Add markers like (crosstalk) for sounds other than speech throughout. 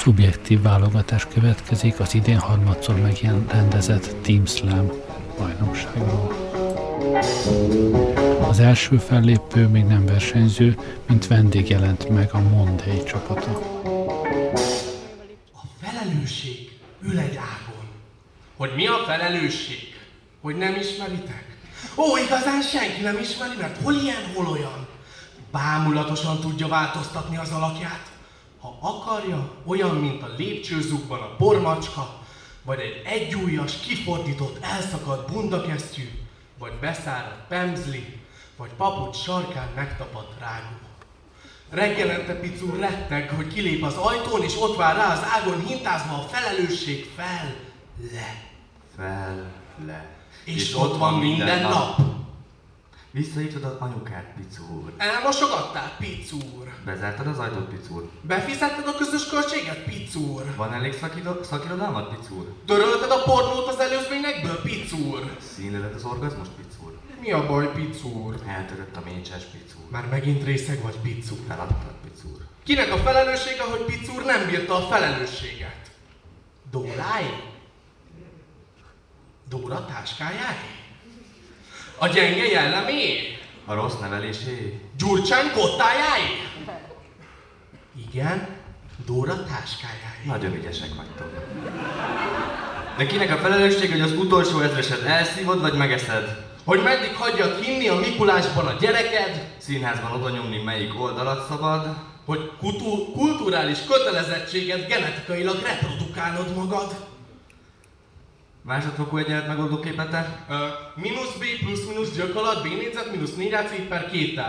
Szubjektív válogatás következik az idén harmadszor megrendezett Team Slam bajnokságról. Az első fellépő még nem versenyző, mint vendég jelent meg a Monday csapata. A felelősség ül egy ágon. Hogy mi a felelősség? Hogy nem ismeritek? Ó, igazán senki nem ismeri, mert hol ilyen, hol olyan. Bámulatosan tudja változtatni az alakját. Ha akarja, olyan, mint a lépcsőzukban a bormacska, vagy egy egyújas, kifordított, elszakadt bundakesztyű, vagy beszáradt pemzli, vagy papucs sarkán megtapadt rágó. Reggelente picú retteg, hogy kilép az ajtón, és ott vár rá az ágon hintázva a felelősség fel, le. Fel, le. És, és ott van minden nap. nap. Visszahívtad az anyukát, Picúr. Elmosogattál, Picúr. Bezártad az ajtót, Picúr. Befizetted a közös költséget, Picúr. Van elég szakirodalmat, Picúr? Törölted a pornót az előzményekből, Picúr. Színleled az orgazmust, Picúr. Mi a baj, Picúr? Eltörött a mécses, Picúr. Már megint részeg vagy, Picúr. Feladtad, Picúr. Kinek a felelőssége, hogy Picúr nem bírta a felelősséget? Dóráé? Dóra táskájáé? A gyenge jellemé? A rossz nevelésé? Gyurcsány kottájáé? Igen, Dóra táskájáé. Nagyon ügyesek vagytok. De kinek a felelősség, hogy az utolsó ezreset elszívod, vagy megeszed? Hogy meddig hagyjad hinni a Mikulásban a gyereked? Színházban oda nyomni melyik oldalat szabad? Hogy kultú- kulturális kötelezettséget genetikailag reprodukálnod magad? Másodfokú egyenlet megoldó képete? Uh, mínusz b plusz mínusz gyökalat b négyzet mínusz 4 ac per 2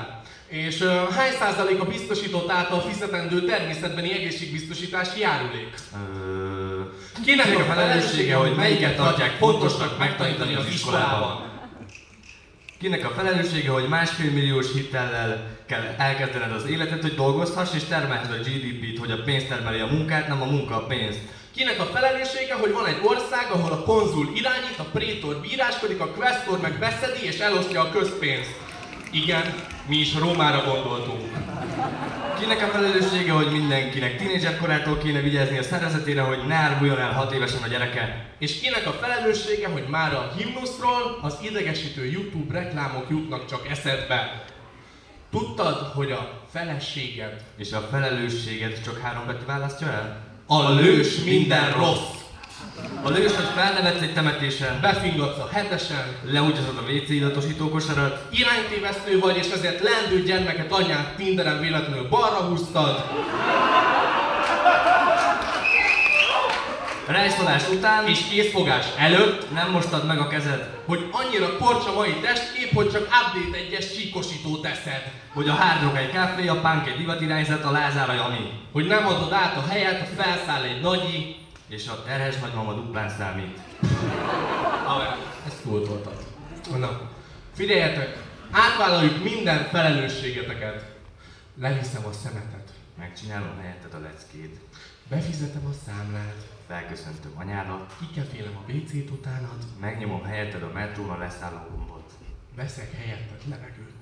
És uh, hány százalék a biztosított által fizetendő természetbeni egészségbiztosítási járulék? Ö... Kinek a felelőssége, hogy melyiket tartják fontosnak megtanítani az iskolában? Kinek a felelőssége, hogy másfél milliós hitellel kell elkezdened az életet, hogy dolgozhass és termelhed a GDP-t, hogy a pénz termeli a munkát, nem a munka a pénzt? Kinek a felelőssége, hogy van egy ország, ahol a konzul irányít, a prétor bíráskodik, a questor meg beszedi és elosztja a közpénzt? Igen, mi is Rómára gondoltunk. Kinek a felelőssége, hogy mindenkinek tínédzser korától kéne vigyázni a szervezetére, hogy ne áruljon el hat évesen a gyereke? És kinek a felelőssége, hogy már a himnuszról az idegesítő YouTube reklámok jutnak csak eszedbe? Tudtad, hogy a feleséged és a felelősséged csak három betű választja el? A lős minden rossz. A lős, hogy felnevetsz egy temetésen, befingatsz a hetesen, leúgyazod a WC illatosító kosarat, iránytévesztő vagy, és ezért lendő gyermeket anyát Tinderen véletlenül balra húztad. Rejszolás után és készfogás előtt nem mostad meg a kezed, hogy annyira korcsa mai testkép, hogy csak update egyes csíkosítót teszed. Hogy a hard egy kávé, a punk egy divatirányzat, a Lázár a Jani. Hogy nem adod át a helyet, ha felszáll egy nagyi, és a terhes nagymama duplán számít. Ah, ezt túltoltad. Na, figyeljetek, átvállaljuk minden felelősségeteket. Leviszem a szemetet. Megcsinálom helyetted a leckét. Befizetem a számlát. Felköszöntöm anyádat. Kikefélem a WC-t utánad. Megnyomom helyetted a metrón a leszálló gombot. Veszek helyetted levegőt.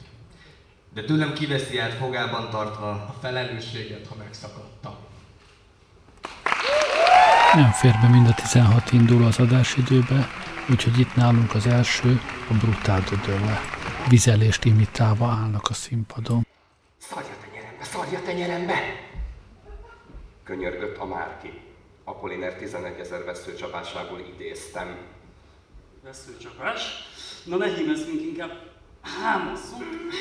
De tőlem kiveszi át fogában tartva a felelősséget, ha megszakadtam. Nem fér be mind a 16 indul az adásidőbe, úgyhogy itt nálunk az első, a brutál dödölle. Vizelést imitálva állnak a színpadon. Szarja tenyerembe, szarja tenyerembe! Könyörgött a Márki. Apolliner 11 ezer veszőcsapásából idéztem. Veszőcsapás? Na ne hímezzünk inkább, hámozzunk.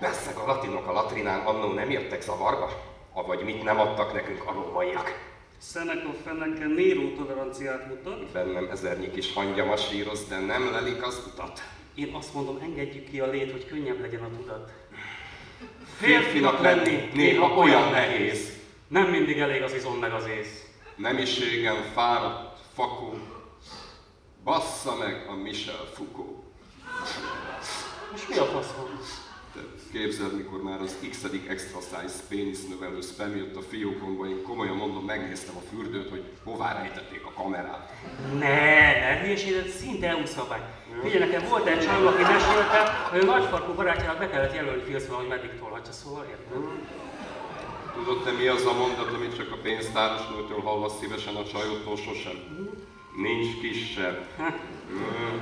Besszeg a latinok a latrinán annó nem jöttek zavarba? Avagy mit nem adtak nekünk a rómaiak? Seneca fenneken Nero toleranciát mutat. Bennem ezernyi kis hangya masíroz, de nem lelik az utat. Én azt mondom, engedjük ki a lét, hogy könnyebb legyen a tudat. Férfinak lenni néha olyan nehéz. Nem mindig elég az izom meg az ész. Nemiségem fáradt, fakó. Bassza meg a Michel Foucault. Most mi a fasz van? Képzeld, mikor már az x extra size pénisz növelő spam jött a fiókomba, én komolyan mondom, megnéztem a fürdőt, hogy hová rejtették a kamerát. Ne, ne hülyeséget, szinte EU szabály. Figyelj, nekem volt egy csajom, aki mesélte, hogy a nagyfarkú barátjának be kellett jelölni filcben, hogy meddig tolhatja, szóval értem. Tudod te mi az a mondat, amit csak a pénztáros nőtől hallasz szívesen a csajottól sosem? Nincs kisebb. Mm.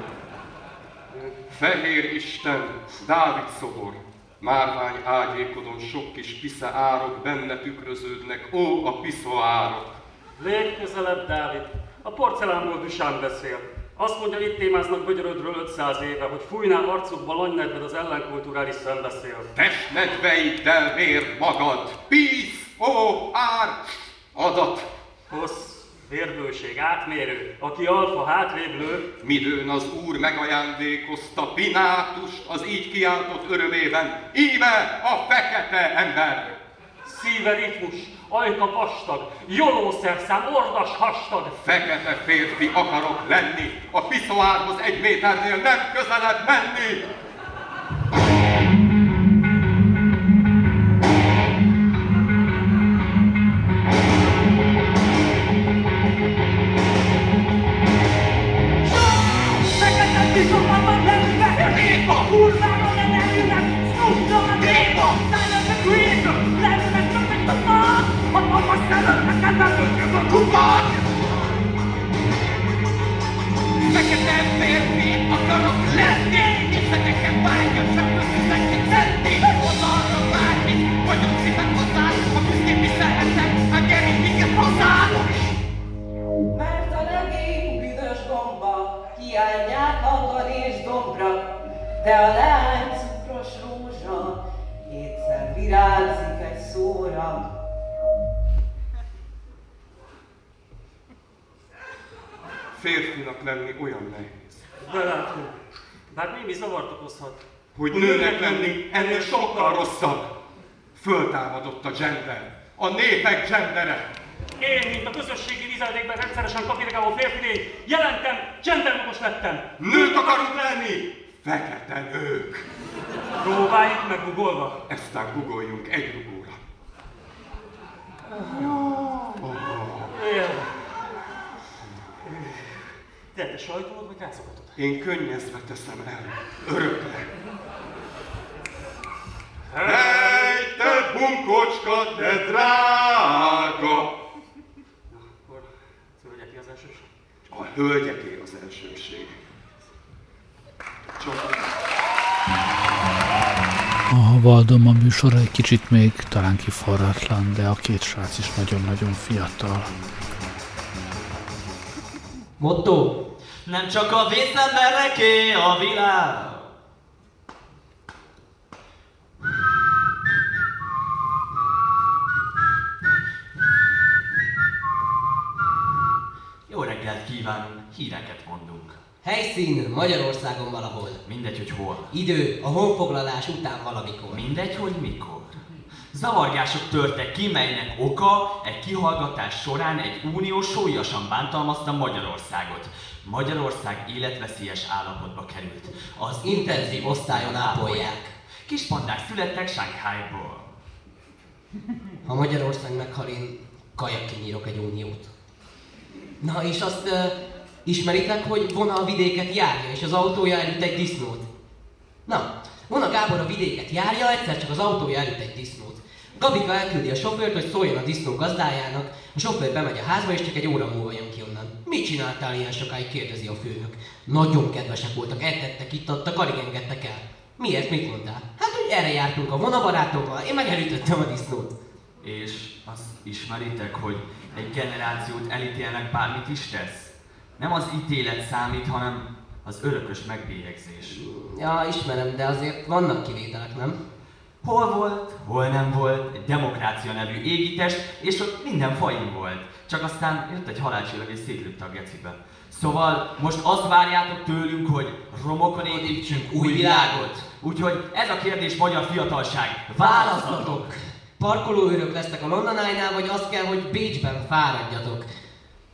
Fehér Isten, Dávid szobor, márvány ágyékodon sok kis pisze árok, benne tükröződnek, ó, a árok. Légy közelebb, Dávid. A porcelánból Dusán beszél. Azt mondja, itt témáznak Bögyörödről 500 éve, hogy fújná arcukba lanynedved az ellenkulturális szembeszél. Testnedveiddel vér magad, písz, ó, ár, adat. Hossz, vérbőség, átmérő, aki alfa hátréblő. Midőn az úr megajándékozta Pinátust az így kiáltott örömében, íme a fekete ember. Szíve ritmus, ajka vastag, jolószerszám, ordas hastag. Fekete férfi akarok lenni, a piszoárhoz egy méternél nem közelebb menni. Férfinak lenni olyan nehéz. Belátni. Bár némi zavart okozhat. Hogy nőnek lenni ennél sokkal rosszabb. Föltámadott a gender. A népek gendere. Én, mint a közösségi vizeledékben rendszeresen kapirgáló férfi lény, jelentem, gendermagos lettem. Nőt akarunk lenni! Fekete nők. Próbáljuk meg googolva. Eztán gugoljunk egy rugóra. Oh. Te, te sajtolod, vagy rászokatod? Én könnyezve teszem el. Örökre. Hely, te bunkocska, te drága! Akkor hölgyeké az elsőség? A hölgyeké az elsőség. A Valdoma műsora egy kicsit még talán kiforratlan, de a két srác is nagyon-nagyon fiatal. Motto. Nem csak a vészembereké a világ. Jó reggelt kívánunk, híreket mondunk. Helyszín Magyarországon valahol. Mindegy, hogy hol. Idő a honfoglalás után valamikor. Mindegy, hogy mikor. Zavargások törtek ki, melynek oka egy kihallgatás során egy unió súlyosan bántalmazta Magyarországot. Magyarország életveszélyes állapotba került. Az intenzív osztályon ápolják. Kis pandák születtek Shanghaiból. Ha Magyarország meghal, én kajak kinyírok egy uniót. Na és azt uh, Ismeritek, hogy Vona a vidéket járja, és az autója előtt egy disznót? Na, Vona Gábor a vidéket járja, egyszer csak az autója előtt egy disznót. Gabika elküldi a sofőrt, hogy szóljon a disznó gazdájának, a sofőr bemegy a házba, és csak egy óra múlva jön ki onnan. Mit csináltál ilyen sokáig, kérdezi a főnök. Nagyon kedvesek voltak, ettettek, itt adtak, alig engedtek el. Miért, mit mondtál? Hát, hogy erre jártunk a vonabarátommal, én meg elütöttem a disznót. És azt ismeritek, hogy egy generációt elítélnek bármit is tesz? Nem az ítélet számít, hanem az örökös megbélyegzés. Ja, ismerem, de azért vannak kivételek, nem? Hol volt, hol nem volt, egy demokrácia nevű égítest, és ott minden fajn volt. Csak aztán jött egy halálcsillag és szétlőtte a gecibe. Szóval most azt várjátok tőlünk, hogy romokon építsünk új világot? Úgyhogy ez a kérdés magyar fiatalság. Választatok! Parkolóőrök lesznek a London vagy azt kell, hogy Bécsben fáradjatok.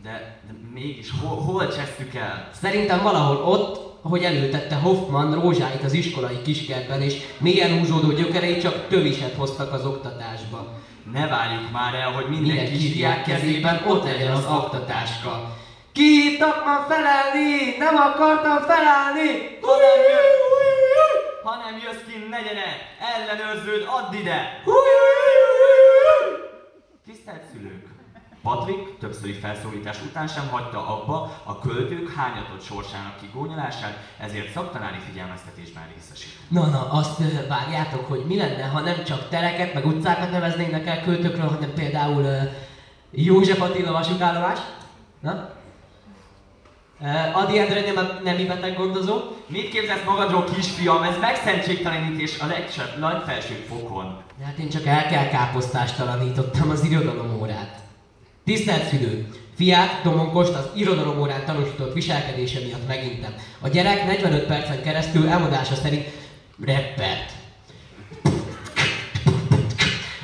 De, de mégis hol, hol csesztük el? Szerintem valahol ott, ahogy előtette Hoffman rózsáit az iskolai kiskertben, és mélyen húzódó gyökerei csak töviset hoztak az oktatásba. Ne várjuk már el, hogy minden, minden kisdiák kezében ott legyen az oktatáska. Kihívtak ma felelni, nem akartam felállni! Ha nem, jössz, ha nem jössz ki, ne gyere, ellenőrződ, add ide! Tisztelt szülők! Patrik többszöri felszólítás után sem hagyta abba a költők hányatott sorsának kigónyolását, ezért szaktanári figyelmeztetésben részesít. Na, na, azt ö, várjátok, hogy mi lenne, ha nem csak tereket, meg utcákat neveznének el költőkről, hanem például ö, József Attila vasútállomás? Na? Uh, Adi Endre nem, nemi beteg gondozó? Mit képzelsz magadról, kisfiam? Ez megszentségtelenítés a legfelsőbb fokon. Hát én csak el kell káposztástalanítottam az irodalom órát. Tisztelt szülő! Fiát, Domonkost az irodalom órán tanúsított viselkedése miatt megintem. A gyerek 45 percen keresztül elmondása szerint reppert.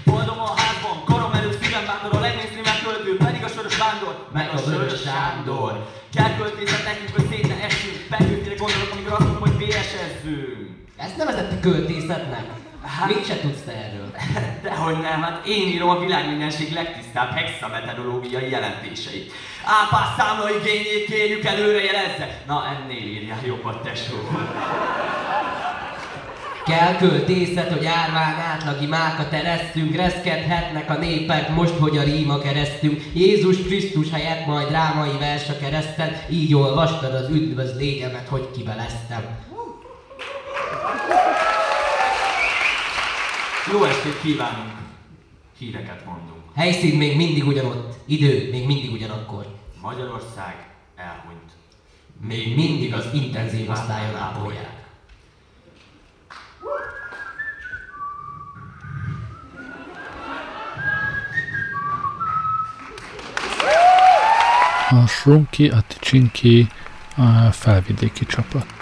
Boldog a házban, karomerő szívem bátor, a legmészrémebb költő, pedig a Soros Vándor, meg a Vörös Sándor. Kell költészet nekünk, hogy szét ne essünk, Petőfire gondolok, amikor azt mondom, hogy VS-ezzünk. Ezt nevezette költészetnek? Hát, Mit se tudsz te erről? (laughs) Dehogy nem, hát én írom a világmindenség legtisztább hexametodológiai jelentéseit. Ápás számla igényét kérjük előre jelezze. Na ennél írjál jobbat, tesó. Kell költészet, hogy árván átlagi mákat eresztünk, reszkedhetnek a népek most, hogy a ríma keresztünk. Jézus Krisztus helyett majd drámai vers a kereszten, így olvastad az üdvözlényemet, hogy kibeleztem. Jó estét kívánunk! Híreket mondunk. Helyszín még mindig ugyanott, idő még mindig ugyanakkor. Magyarország elhunyt. Még mindig az intenzív osztályon ápolják. A Srunki, a Ticsinki, a felvidéki csapat.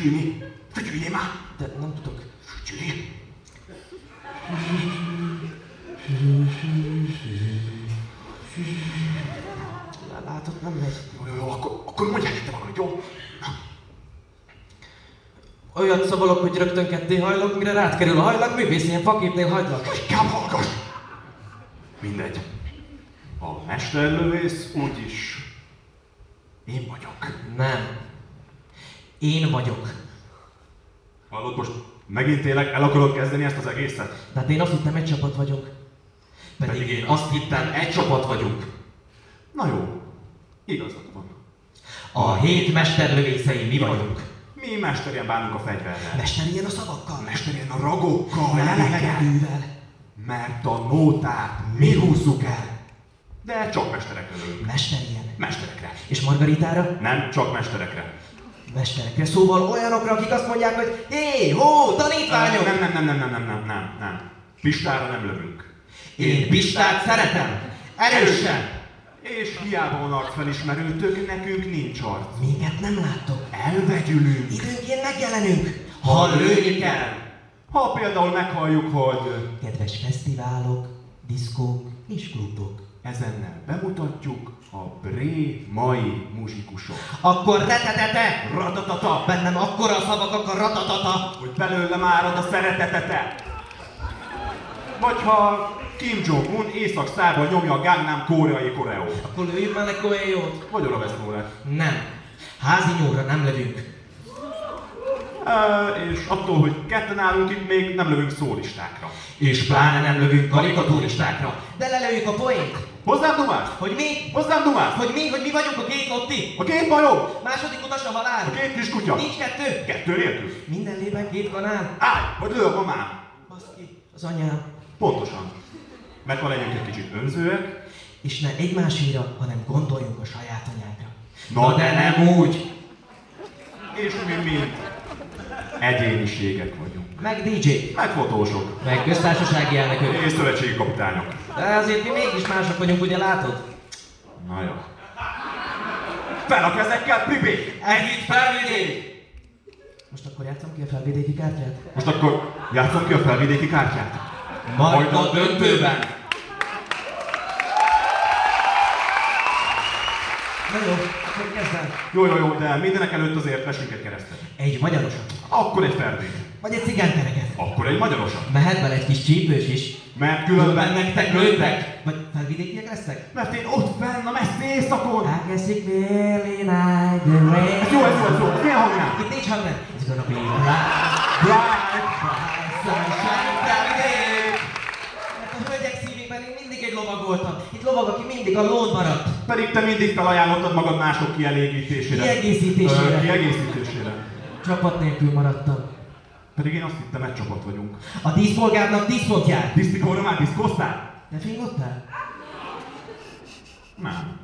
Tudsz fütyülni? Fütyüljél már! De nem tudok. Fütyülj! Látod, nem megy. Jó, jó, jó, akkor, akkor mondjál nektek valamit, jó? Olyat szavalok, hogy rögtön ketté hajlok, mire rád kerül a hajlag, művész ilyen faképnél hagylak. Inkább hallgass! Mindegy. A mesterlövész úgyis én vagyok. Nem. Én vagyok. Hallod, most megint tényleg el akarod kezdeni ezt az egészet? Tehát én azt hittem, egy csapat vagyok. Pedig én azt hittem, egy csapat vagyunk. Na jó, igazad van. A hét mesterlövészei mi vagyunk. Mi mesterien bánunk a fegyverrel. Mesterien a szavakkal. Mesterien a ragokkal, hegedűvel. Mert a nótát mi húzzuk el. De csak mesterekre lövünk. Mesterien. Mesterekre. És Margaritára? Nem csak mesterekre. Mesterekre. Szóval olyanokra, akik azt mondják, hogy hé, hó, tanítványok! Nem, nem, nem, nem, nem, nem, nem, nem, nem. Pistára nem lövünk. Én Pistát szeretem. Erősen. És hiába van arcfelismerőtök, nekünk nincs arc. Minket nem láttok. Elvegyülünk. Időnként megjelenünk. Ha lőni kell. Ha például meghalljuk, hogy Kedves fesztiválok, diszkók és klubok. ezennel bemutatjuk a Bré mai muzsikusok. Akkor retetete! Ratatata! Bennem akkora szavak, akkor ratatata! Hogy belőlem árad a szeretetete. Vagy ha Kim Jong-un észak nyomja a Gangnam koreai koreót. Akkor lőjük már olyan jót? Vagy oda vesz. Nem. Házi nyúlra nem lövünk. Uh, és attól, hogy ketten állunk itt, még nem lövünk szólistákra. És pláne nem lövünk karikaturistákra. De lelőjük a poént. Hozzám dumást! Hogy mi? Hozzám dumást! Hogy mi? Hogy mi vagyunk a két Lotti? A két majom! Második utas a halál. A két kis kutya! Nincs kettő. Kettő nélkül! Minden lében két kanál. Állj, vagy lő a mamám! Baszki, az anyám. Pontosan. Mert ha legyünk egy kicsit önzőek, És ne egymásére, hanem gondoljunk a saját anyákra. Na, de nem úgy. és mi mind egyéniségek vagyunk. Meg DJ. Meg fotósok. Meg köztársasági elnökök. És szövetségi kapitányok. De azért mi mégis mások vagyunk, ugye látod? Na jó. Fel a kezekkel, pipék! Együtt felvidék! Most akkor játszom ki a felvidéki kártyát? Most akkor játszom ki a felvidéki kártyát. Majd a döntőben! Na jó, akkor kezdem. Jó, jó, jó, de mindenek előtt azért vesünk egy keresztet. Egy magyarosat. Akkor egy ferdét. Vagy egy cigánykereket. Akkor egy magyarosat. Mehet bele egy kis csípős is. Mert különben nektek lőttek. Vagy felvidékiek lesztek? Mert én ott fenn a messze éjszakon. The rain. Ez jó, ez jó, ez jó. Milyen hangnál? Itt nincs hang, It's gonna be bright, Bright. bright sunshine every day. Mert a hölgyek szívében én mindig egy lovag voltam. Itt lovag, aki mindig a lón maradt. Pedig te mindig felajánlottad magad mások kielégítésére. Kiegészítésére. Ö, kiegészítésére. Csapat nélkül maradtam. Pedig én azt hittem, egy csapat vagyunk. A díszpolgárnak díszpont jár. Disztikóra már diszkoztál? Ne fingottál? Nem.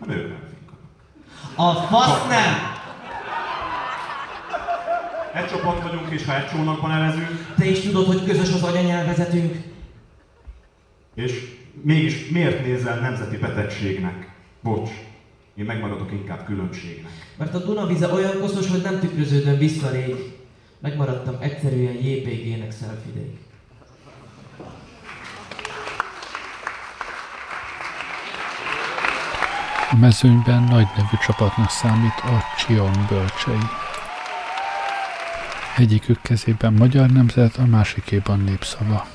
A nők nem finkanak. A fasz nem! Egy csapat vagyunk, és ha egy csónakban nevezünk, Te is tudod, hogy közös az anyanyelvezetünk. és mégis miért nézel nemzeti betegségnek? Bocs, én megmaradok inkább különbségnek. Mert a Dunavize olyan koszos, hogy nem tükröződöm vissza rég. Megmaradtam egyszerűen JPG-nek selfie A mezőnyben nagy nevű csapatnak számít a Csion bölcsei. Egyikük kezében magyar nemzet, a másikéban népszava.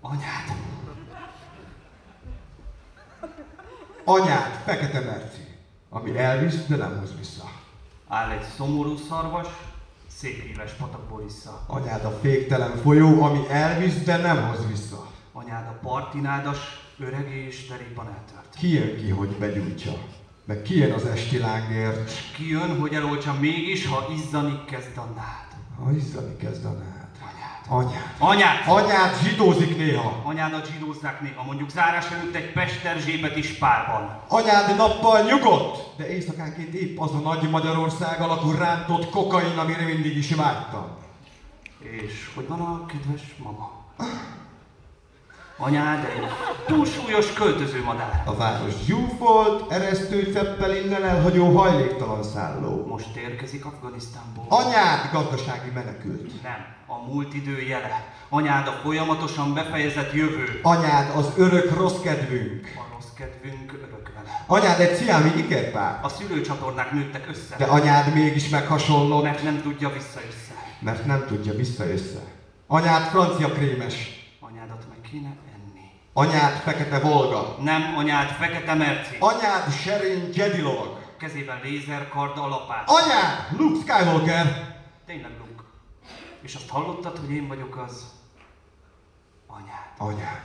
Anyád! Anyád, Fekete Merci, ami elvisz, de nem hoz vissza. Áll egy szomorú szarvas, szép éles patakból vissza. Anyád a féktelen folyó, ami elvisz, de nem hoz vissza. Anyád a partinádas, öreg és derékban eltört. Ki jön ki, hogy begyújtsa? Meg ki jön az esti lángért? Ki jön, hogy eloltsa mégis, ha izzani kezd a nád. Ha izzani kezd a nád. Anyád. Anyád! Anyád zsidózik néha. Anyádat zsidózzák néha, mondjuk zárás előtt egy Pesterzsébet is párban. Anyád nappal nyugodt, de éjszakánként épp az a nagy Magyarország alakú rántott kokain, amire mindig is vágytam. És hogy van a kedves mama? Anyád egy túlsúlyos költöző madár. A város gyúfolt, eresztő ceppel innen elhagyó hajléktalan szálló. Most érkezik Afganisztánból. Anyád gazdasági menekült. Nem, a múlt idő jele. Anyád a folyamatosan befejezett jövő. Anyád az örök rossz kedvünk. A rossz kedvünk örök vele. Anyád egy sziámi ikerpár. A szülőcsatornák nőttek össze. De anyád mégis meghasonlott. Mert nem tudja vissza-össze. Mert nem tudja vissza-össze. Anyád francia krémes. Anyádat meg kéne. Anyád fekete volga. Nem, anyád fekete merci. Anyád serény Jedi lovag. Kezében lézerkard alapát. Anyád Luke Skywalker. Tényleg Luke. És azt hallottad, hogy én vagyok az anyád. Anyád.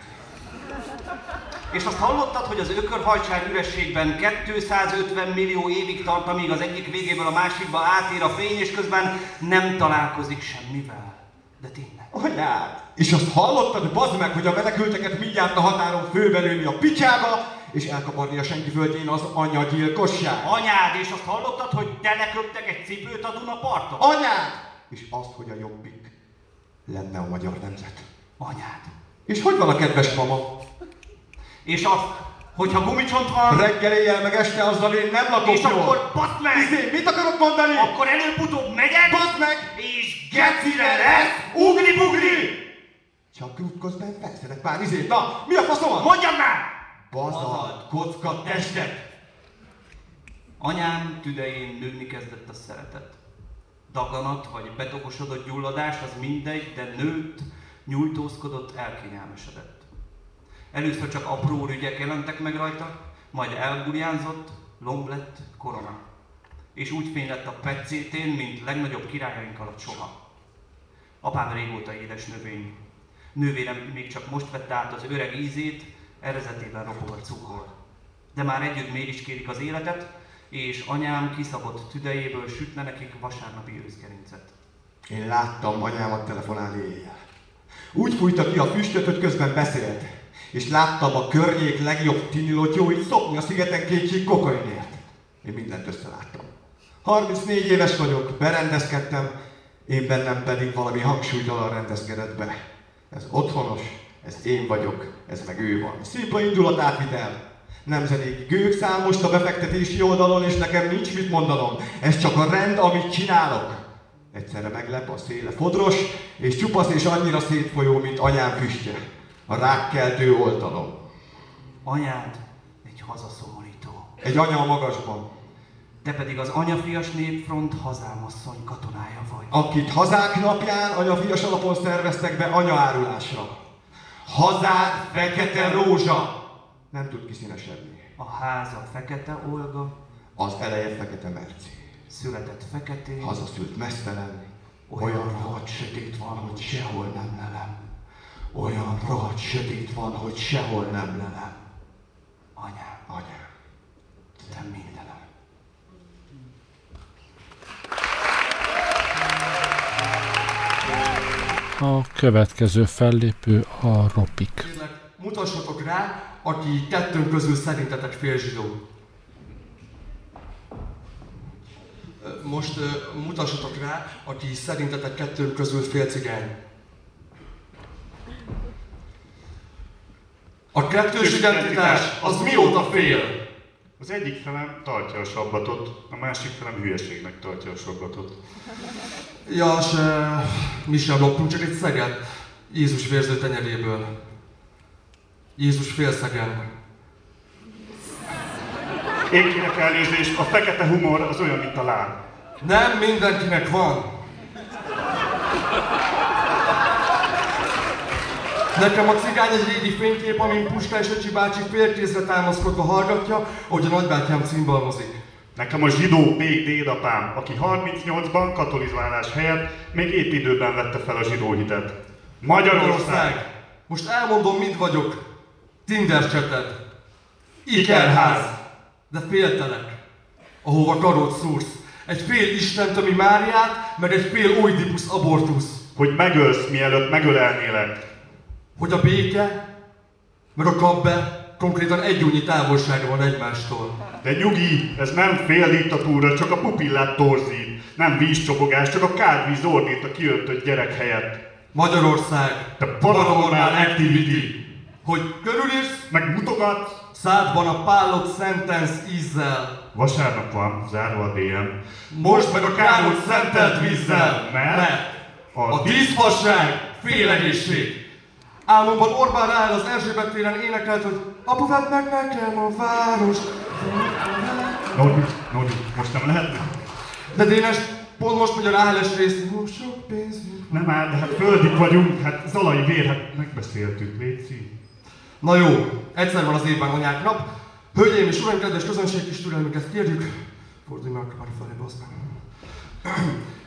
És azt hallottad, hogy az ökörhajcsár ürességben 250 millió évig tart, amíg az egyik végéből a másikba átér a fény, és közben nem találkozik semmivel. De tényleg. Anyád. És azt hallottad, bazd meg, hogy a menekülteket mindjárt a határon főbelőni a picsába, és elkaparni a senki földjén az anyagyilkosság. Anyád, és azt hallottad, hogy teleköptek egy cipőt a Duna parton? Anyád! És azt, hogy a jobbik lenne a magyar nemzet. Anyád. És hogy van a kedves mama? És azt, hogyha gumicsont van... Reggel, éjjel, meg este azzal én nem lakok És jól. akkor baszd meg! Izé, mit akarok mondani? Akkor előbb-utóbb megyek, Baszd meg! és gecire lesz ugri-bugri! Csak útközben felszedek pár izét. Na, mi a faszom? Mondjam már! Bazalt, kocka testet! Anyám tüdején nőni kezdett a szeretet. Daganat vagy betokosodott gyulladás, az mindegy, de nőtt, nyújtózkodott, elkényelmesedett. Először csak apró ügyek jelentek meg rajta, majd elburjánzott, lomb lett, korona. És úgy fény lett a petcétén, mint legnagyobb királyaink alatt soha. Apám régóta édes növény. Nővérem még csak most vette át az öreg ízét, erezetében ropog a cukor. De már együtt mégis kérik az életet, és anyám kiszabott tüdejéből sütne nekik vasárnapi őszgerincet. Én láttam anyámat telefonálni éjjel. Úgy fújta ki a füstöt, hogy közben beszélt. És láttam a környék legjobb tinilotyóit szopni a szigeten kétség kokainért. Én mindent összeláttam. 34 éves vagyok, berendezkedtem, én bennem pedig valami hangsúlytalan rendezkedett be. Ez otthonos, ez én vagyok, ez meg ő van. Szimpla indulatátvitel. Nemzedéki gők számost a befektetési oldalon, és nekem nincs mit mondanom. Ez csak a rend, amit csinálok. Egyszerre meglep a széle fodros, és csupasz és annyira szétfolyó, mint anyám füstje. A rákkeltő oltalom. Anyád egy hazaszomorító. Egy anya a magasban. Te pedig az anyafias népfront hazámasszony katonája vagy. Akit hazák napján anyafias alapon szerveztek be anyaárulásra. Hazák fekete rózsa. Nem tud kiszínesedni. A háza fekete Olga, Az eleje fekete merci. született feketé, Hazaszült mesztelen. Olyan rohadt sötét van, hogy sehol nem lelem. Olyan rohadt sötét van, hogy sehol nem lelem. anyám, Anyám. te mindenem. A következő fellépő a Ropik. Kérlek, mutassatok rá, aki kettőnk közül szerintetek félzsidó. Most mutassatok rá, aki szerintetek kettőnk közül félcigány. A kettős identitás az mióta fél? Az egyik felem tartja a sabbatot, a másik felem hülyeségnek tartja a sabbatot. Ja, se mi sem loptunk, csak egy szeget Jézus vérző tenyeréből. Jézus félszegen. Én kérek elnézést, a fekete humor az olyan, mint a láb. Nem mindenkinek van. Nekem a cigány egy régi fénykép, amin Puskás Öcsi bácsi félkézre támaszkodva hallgatja, hogy a nagybátyám cimbalmozik. Nekem a zsidó még dédapám, aki 38-ban katolizálás helyett még épp időben vette fel a zsidó hitet. Magyarország! Most elmondom, mit vagyok. Tinder cseted. Ikerház. De féltelek. Ahova karót szúrsz. Egy fél Istent, ami Máriát, meg egy fél Oidipus abortusz. Hogy megölsz, mielőtt megölelnélek. Hogy a béke, meg a kabbe konkrétan egy únyi távolsága van egymástól. De nyugi, ez nem fél diktatúra, csak a pupillát torzít. Nem vízcsobogás, csak a kádvíz ordít a kiöltött gyerek helyett. Magyarország, The Paranormal Activity. hogy körülírsz, Meg mutogatsz. szádban a pállott sentence ízzel. Vasárnap van, zárva a DM. Most meg a károt szentelt vízzel. Mert Mert a a tízfasság félegészség. Álmomban Orbán rááll az Erzsébet téren énekelt, hogy apu vedd meg nekem a város. Norbi, Norbi, most nem lehetne? De Dénes, pont most megy a ráállás rész. Ó, sok pénz. Nem áll, de hát földik vagyunk, hát zalai vér, hát megbeszéltük, Léci. Na jó, egyszer van az évben anyák nap. Hölgyeim és uraim, kedves közönség, kis türelmüket kérjük. Fordulj már arra felé, meg.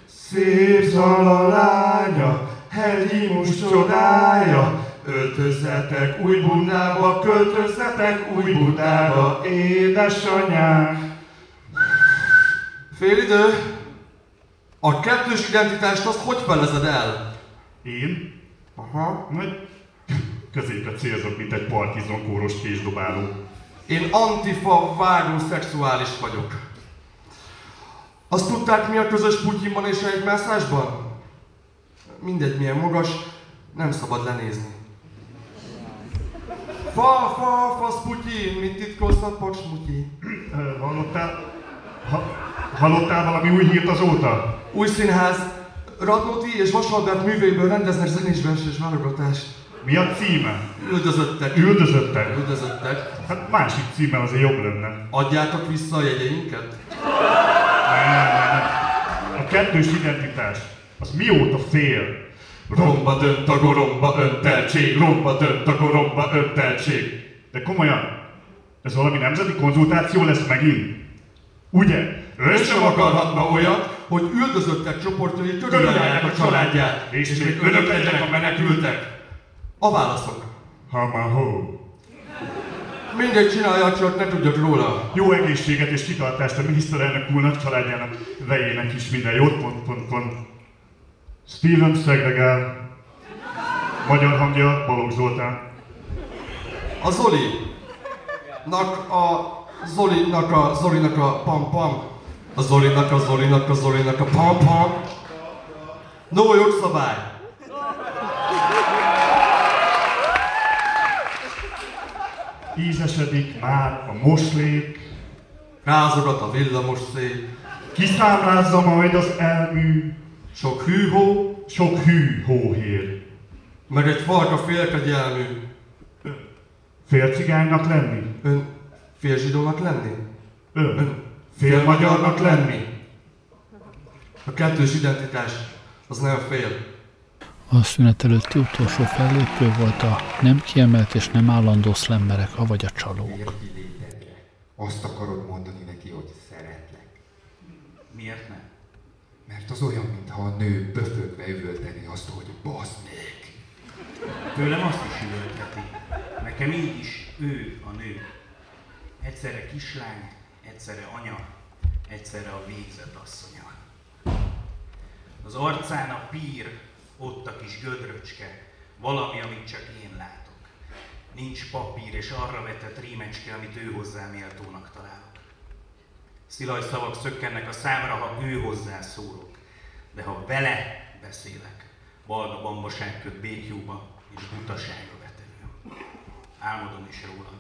Szép Zala lánya, Helyimus csodája, Öltözzetek új bundába, költözzetek új édesanyám. Fél idő. A kettős identitást azt hogy felezed el? Én? Aha. Majd középre célzok, mint egy partizonkóros késdobáló. Én antifa vágó szexuális vagyok. Azt tudták mi a közös Putyinban és egy messzásban? Mindegy milyen magas, nem szabad lenézni. Fa, fa, fasz Putyin, mint titkolszat Paks Mutyi. Ö, Hallottál? Ha, hallottál valami új hírt azóta? Új színház, Radnóti és Vasalbert művéből rendeznek zenés verses válogatást. Mi a címe? Üldözöttek. Üldözöttek? Üldözöttek. Hát másik címe azért jobb lenne. Adjátok vissza a jegyeinket? Nem, nem, nem. A kettős identitás, az mióta fél? Romba dönt a goromba önteltség, romba dönt a goromba önteltség. De komolyan, ez valami nemzeti konzultáció lesz megint? Ugye? Ő sem akarhatna olyat, hogy üldözöttek csoportjai körülölják a családját, és még önök legyenek a menekültek. A válaszok. Ha ma ho. Mindegy csinálja, csak ne tudjak róla. Jó egészséget és kitartást a miniszterelnök úrnak, családjának, vejének is minden jót, pont, pont, pont. Steven Szegregál. Magyar hangja, Balogh Zoltán. A Zoli. Nak a Zolinak a Zolinak a pam pam. A Zolinak a Zolinak a Zolinak a pam pam. No jogszabály. Ízesedik már a moslék. Rázogat a villamos szél. Kiszámlázza majd az elmű. Sok hűhó. Sok hű hóhér. Meg egy farka félkegyelmű. Félcigánynak lenni? Ön félzsidónak lenni? Ön. Ön Fél magyarnak lenni? A kettős identitás, az nem fél. A szünet előtti utolsó fellépő volt a nem kiemelt és nem állandó szlemmerek, avagy a csalók. Azt akarod mondani neki, hogy szeretlek. Miért ne? Mert az olyan, mintha a nő böfögve üvölteni azt, hogy basz meg. Tőlem azt is üvölteti. Nekem így is ő a nő. Egyszerre kislány, egyszerre anya, egyszerre a végzett asszonya. Az arcán a pír, ott a kis gödröcske, valami, amit csak én látok. Nincs papír és arra vetett rímecske, amit ő hozzá méltónak találok. Szilaj szavak szökkennek a számra, ha ő hozzá szólok. De ha vele beszélek, balga bambaság köt békjóba, és butasága vetelő. Álmodom is róla.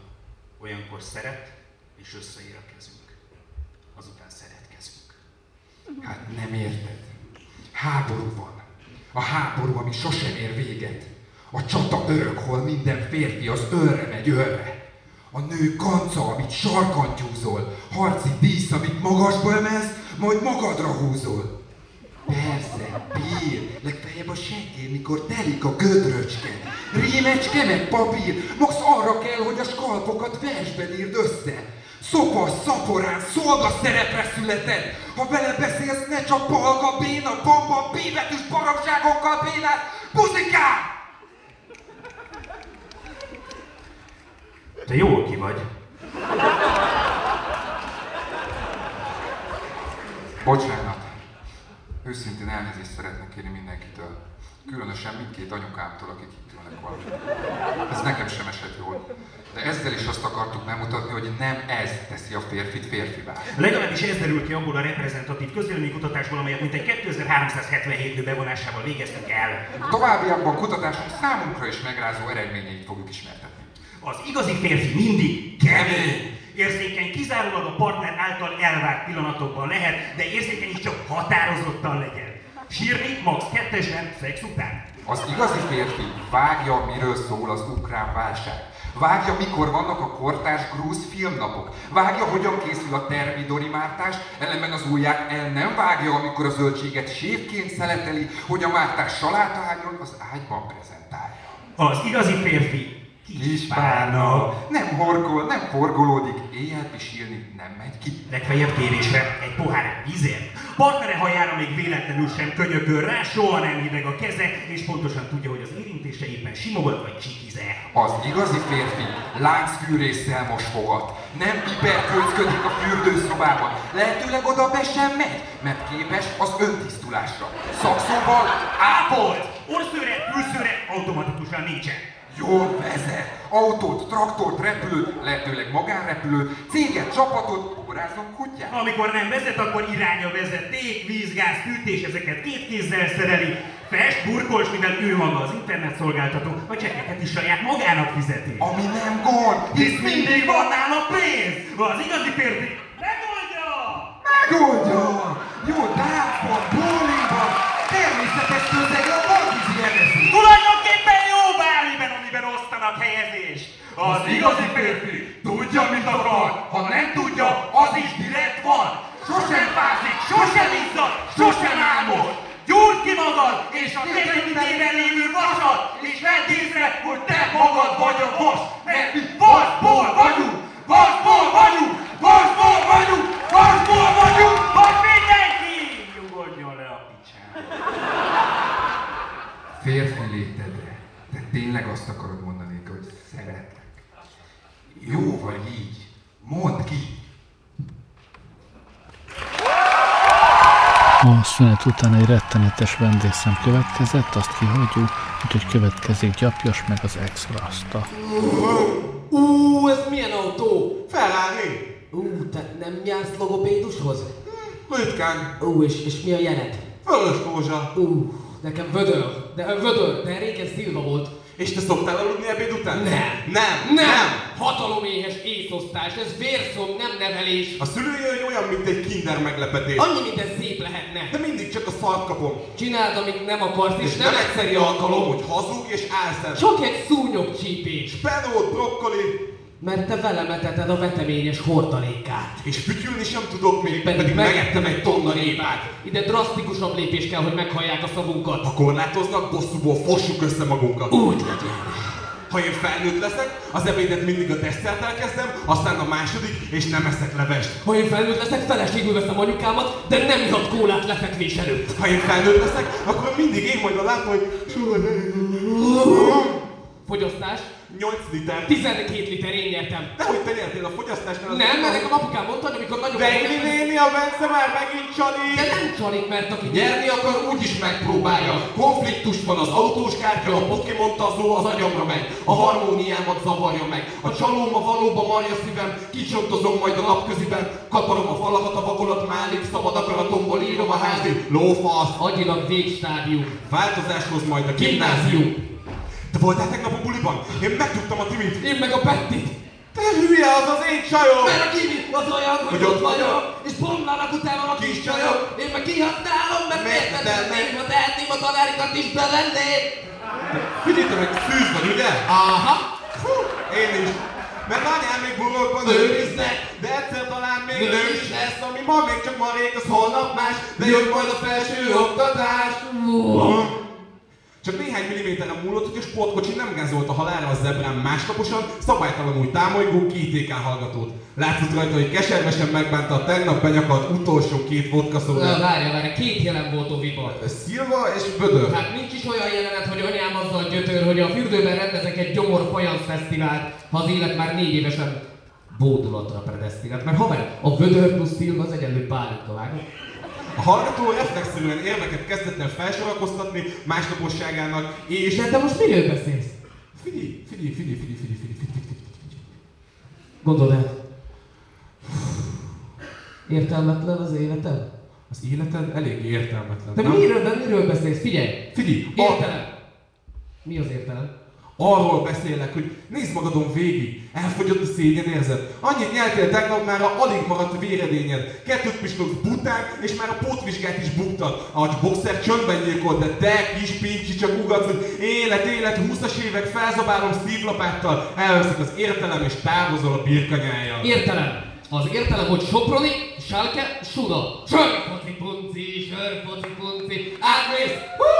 Olyankor szeret, és összeér a kezünk. Azután szeretkezünk. Hát nem érted. Háború van. A háború, ami sosem ér véget. A csata örök, hol minden férfi az őrre megy őrre. A nő kanca, amit sarkantyúzol. Harci dísz, amit magasba emelsz, majd magadra húzol. Persze, bír, legfeljebb a segély, mikor telik a gödröcske. Rímecske meg papír, max arra kell, hogy a skalpokat versben írd össze. Szopas, szaporán, szolga szerepre született. Ha vele beszélsz, ne csak palka, béna, bamba, bébetűs baromságokkal bénát. Buzikám! Te jól ki vagy. Bocsánat. Őszintén elnézést szeretnék kérni mindenkitől. Különösen mindkét anyukámtól, akik itt ülnek valamit. Ez nekem sem esett jól. De ezzel is azt akartuk megmutatni, hogy nem ez teszi a férfit férfivá. Legalábbis ez derül ki abból a reprezentatív közvéleménykutatásból, amelyet mintegy 2377 nő bevonásával végeztünk el. A továbbiakban kutatásunk számunkra is megrázó eredményeit fogjuk ismertetni. Az igazi férfi mindig kemény. Érzékeny kizárólag a partner által elvárt pillanatokban lehet, de érzékeny is csak határozottan legyen. Sírni max kettesben, szex után. Az igazi férfi vágja, miről szól az ukrán válság. Vágja, mikor vannak a kortárs grúz filmnapok. Vágja, hogyan készül a termidori mártás, ellenben az ujját el nem vágja, amikor a zöldséget sévként szeleteli, hogy a mártás salátaágyon az ágyban prezentálja. Az igazi férfi Kispárna. Nem horkol, nem forgolódik, éjjel pisilni nem megy ki. Legfeljebb kérésre egy pohár vízért. Partnere hajára még véletlenül sem könyököl rá, soha nem hideg a keze, és pontosan tudja, hogy az érintése éppen simogat vagy csikize. Az igazi férfi láncfűrésszel most fogat. Nem piperkőzködik a fürdőszobában. Lehetőleg oda be sem megy, mert képes az öntisztulásra. Szakszóval ápolt! Orszőre, külszőre automatikusan nincsen. Jól vezet. Autót, traktort, repülőt, lehetőleg magánrepülőt, céget, csapatot, órázom kutyát. Amikor nem vezet, akkor iránya vezeték, vízgáz, fűtés, ezeket két kézzel szereli. Fest, burkols, mivel ő maga az internetszolgáltató, a csekeket is saját magának fizeti. Ami nem gond, hisz mindig van nála pénz! Az igazi férfi megoldja! Megoldja! Jó dákban, bowlingban, osztanak helyezést. Az igazi férfi tudja, mit akar, ha nem tudja, az is direkt van. Sosem fázik, sosem izzad, sosem álmod. Gyúrd ki magad, és a kezedben lévő vasat, és vedd észre, hogy te magad vagy a vas, mert mi vasból vagyunk, vasból vagyunk, vasból vagyunk, vasból vagyunk, hogy mindenki nyugodjon le a picsába. Férfi létedre, te tényleg azt akarod. Jó vagy így, mondd ki. A szünet után egy rettenetes vendégszem következett, azt kihagyjuk, úgyhogy következik Gyapjas meg az ex-rasta. Ú, ez milyen autó? Ferrari. Ú, te nem jársz logopédushoz? Ritkán. Ú, és, és mi a jelet? Vörös rózsa. Ú, nekem vödör. De vödör, de régen szilva volt. És te szoktál aludni ebéd után? Nem. Nem. Nem! Hataloméhes észosztás, ez vérszom, nem nevelés. A szülőjöny olyan, mint egy kinder meglepetés. Annyi minden szép lehetne. De mindig csak a szart kapom. Csináld, amíg nem akarsz, és, És nem egyszeri alkalom, hogy hazug és álszent. Csak egy szúnyogcsípés. Spenót, brokkoli. Mert te velem eteted a veteményes hordalékát. És fütyülni sem tudok még, Pedig pedig, megettem egy tonna répát. Ide drasztikusabb lépés kell, hogy meghallják a szavunkat. Ha korlátoznak, bosszúból fossuk össze magunkat. Úgy legyen. Ha én felnőtt leszek, az ebédet mindig a desszerttel kezdem, aztán a második, és nem eszek levest. Ha én felnőtt leszek, feleségül veszem anyukámat, de nem ihat kólát lefekvés előtt. Ha én felnőtt leszek, akkor mindig én majd a látom, hogy Fogyasztás? 8 liter. 12 liter én nyertem. Nehogy te nyertél a fogyasztásnál. az- Nem, mert nekem apukám mondta, hogy amikor nagyobb... Vegli néni, a Bence már megint csalik! De nem csalik, mert aki Nyerni akar, úgyis megpróbálja. Konfliktus van az autós kártya, a Pokémon tazó az agyamra megy. A harmóniámat zavarja meg. A csalóm a valóba marja szívem, kicsontozom majd a napköziben. Kaparom a falakat, a vakolat málik, szabad akaratomból írom a házi lófasz. Agyilag végstádium. Változáshoz majd a gimnázium. Te voltál tegnap a buliban? Én megtudtam a Timit. Én meg a Pettit. Te hülye, az az én csajom! Mert a Kimi az olyan, hogy, Hogy ott vagyok, és bomlanak utánam a kis csajok. Én meg kihasználom, mert tenném, ha tehetném a tanárikat is bevenném. Figyelj meg, szűz vagy, ugye? Aha. Fú, én is. Mert anyám még burokban őriznek, de egyszer talán még Nő is lesz, ami ma még csak marék, az holnap más, de jön majd a felső oktatás. Csak néhány milliméteren múlott, hogy a sportkocsi nem gázolt a halálra a zebrán másnaposan, szabálytalanul támolygó KTK hallgatót. Látszott rajta, hogy keservesen megbánta a tegnap benyakalt utolsó két vodka szódát. várja, várja, két jelen volt Oviban. Szilva és Bödör. Hát nincs is olyan jelenet, hogy anyám azzal gyötör, hogy a fürdőben rendezek egy gyomor fajansz fesztivált, ha az élet már négy évesen bódulatra predesztinált. Mert haver, a vödör plusz Szilva az egyenlő pálinka, vágod? A hallgató reflexzerűen érveket kezdett el felsorakoztatni másnaposságának, és... De te most miről beszélsz? Figyelj, figyelj, figyelj, figyelj, figyelj, figyelj, figyelj. Gondold el. Értelmetlen az életed? Az életed elég értelmetlen. De nem? miről, de miről beszélsz? Figyelj! Figyelj, Értelem! Mi az értelem? Arról beszélek, hogy nézd magadon végig, elfogyott a szégyenérzet. Annyit nyeltél tegnap, már a alig maradt véredényed. Kettőt pislogsz bután, és már a pótvizsgát is buktad. Ahogy boxer csöndben gyilkolt, de te kis pincsi csak ugatsz, hogy élet, élet, 20-as évek, felzabálom szívlapáttal, elveszik az értelem, és távozol a birkanyájjal. Értelem! Az értelem, hogy Soproni, Schalke, Suda. Sörfoci punci, sörfoci punci. Átmész! Hú!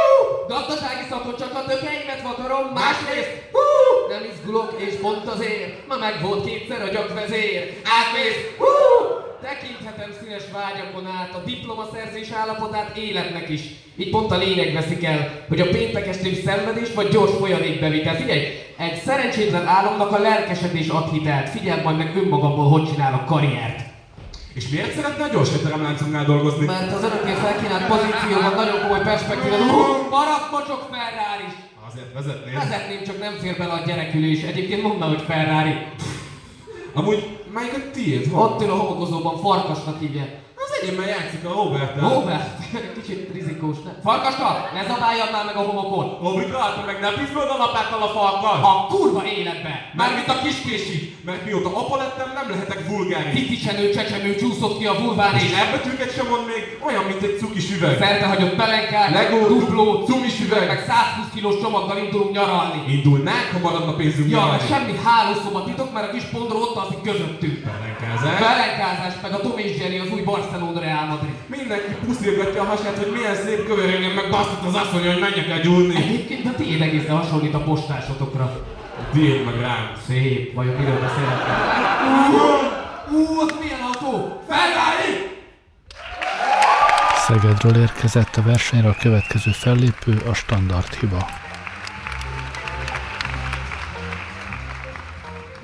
Gazdasági szakon csak a tökeimet vakarom. Másrészt! Hú! Nem izgulok, és pont azért. Ma meg volt kétszer a gyakvezér. Átmész! Hú! Tekinthetem színes vágyakon át a diplomaszerzés állapotát életnek is. Így pont a lényeg veszik el, hogy a péntek estém szenvedés vagy gyors folyadékbevitel. Figyelj, egy szerencsétlen álomnak a lelkesedés ad hitelt. Figyeld majd meg önmagamból, hogy csinálok karriert. És miért szeretne a gyors étteremláncoknál dolgozni? Mert az örökké felkínált pozícióban nagyon komoly perspektíva. Hú, maradt mocsok Ferrari Azért vezetnél. Vezetném, csak nem fér bele a gyerekülés. Egyébként mondd hogy Ferrari. Amúgy melyik a tiéd? Ott ül a homokozóban, farkasnak hívják. Enyémmel játszik a Robert. Robert, kicsit rizikós, ne? Farkaska, ne zabáljad már meg a homokot! Robika, te meg ne pizd a lapáttal a farkas! A kurva életbe! Mármint a kiskési! Mert mióta apa lettem, nem lehetek vulgáris. Titisenő csecsemő csúszott ki a vulván És elbetűket sem mond még, olyan, mint egy cukis üveg. feltehagyott pelenkák, Legó, dupló, cumis üveg. meg 120 kilós csomaggal indulunk nyaralni. Indulnánk, ha maradna pénzünk Ja, nyaralni. semmi hálószoba titok, mert a kis pondról ott alszik közöttünk. Pelenkázás. Pelenkázás, meg a Tom és Jerry az új Barcelona Real Madrid. Mindenki puszilgatja a hasát, hogy milyen szép kövérényen meg basztott az asszony, hogy menjek el gyúrni. Egyébként a tiéd egészen hasonlít a postásotokra. Tiéd meg rám. Szép, vajon miről beszélek? Ú, az milyen autó? Ferrari! Szegedről érkezett a versenyre a következő fellépő a standard hiba.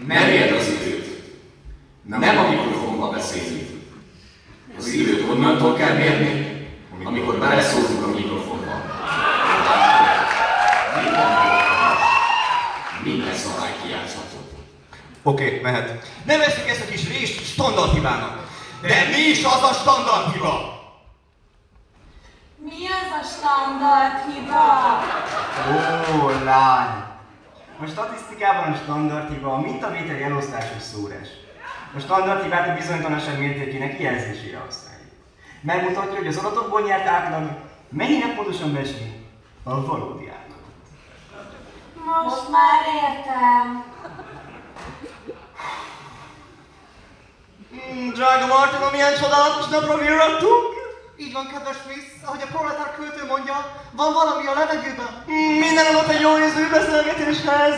Nem érd az időt. Nem a mikrofonba beszélünk. Az időt onnantól kell mérni, amikor beleszólunk a mikrofonba. Minden szabály kijátszható. Oké, okay, mehet. Nevezzük ezt a kis rést standard hibának. De mi is az a standard hiba? Mi az a standard hiba? Ó, lány! A statisztikában a standard hiba a mintavételi elosztásos szórás. A standard hibát a bizonytalanság mértékének jelzésére használjuk. Megmutatja, hogy az adatokból nyert átlag mennyire pontosan becsli a valódi átlagot. Most már értem. Mm, drága Martin, milyen csodálatos napra virrattunk! Így van, kedves Smith, ahogy a proletár költő mondja, van valami a levegőben. Mm, minden adott egy jó ízű beszélgetéshez.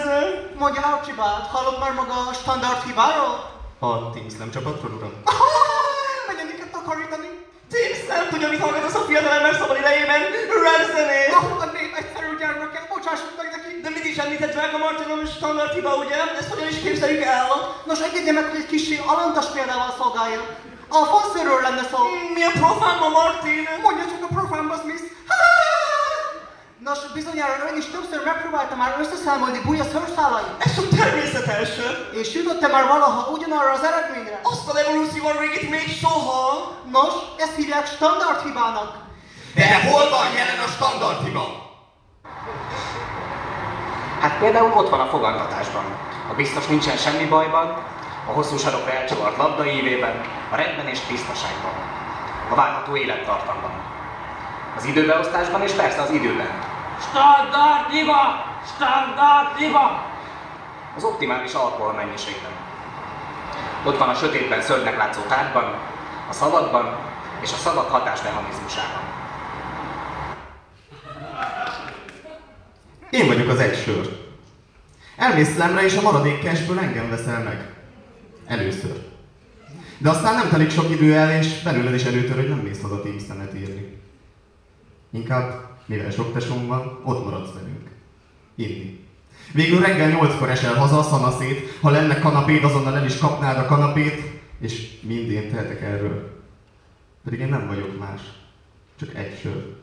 Mondja Archibald, hallott már maga a standard hibáról? A Team Slam csapatról, uram? Menjen minket takarítani. Tim nem tudja, mit hallgat az a fiatal ember szabad idejében. Rap zenét! Oh, a nép egyszerű gyermeke, bocsássuk meg neki. De mit is említett drága Martinon, standard hiba, ugye? Ezt hogyan is képzeljük el? Nos, engedje meg, hogy egy kicsi alantas példával szolgálja. A fanszőről lenne szó. Mi a profánba, Martin? Mondja csak a profánba, Smith. Nos, bizonyára ön is többször megpróbálta már összeszámolni Buja szőrszálait. Ez csak természetes. És jutott-e már valaha ugyanarra az eredményre? Azt a evolúcióval régit még soha. Nos, ezt hívják standard hibának. De hol van jelen a standard hiba? Hát például ott van a fogantatásban. Ha biztos nincsen semmi bajban, a hosszú sarokra elcsavart labdaívében, a rendben és tisztaságban, a várható élettartamban, az időbeosztásban és persze az időben. Standard hiba! Standard hiba! Az optimális alkohol mennyiségben. Ott van a sötétben szörnynek látszó tárgyban, a szavakban és a szavak hatásmechanizmusában. Én vagyok az egy sör. Elmész lemre, és a maradék cashből engem veszel meg. Először. De aztán nem telik sok idő el, és belőled is előtör, hogy nem mész haza Team írni. Inkább, mivel sok tesóm van, ott maradsz velünk. Inni. Végül reggel nyolckor esel haza a szanaszét, ha lenne kanapéd, azonnal el is kapnád a kanapét, és mind én tehetek erről. Pedig én nem vagyok más. Csak egy sör.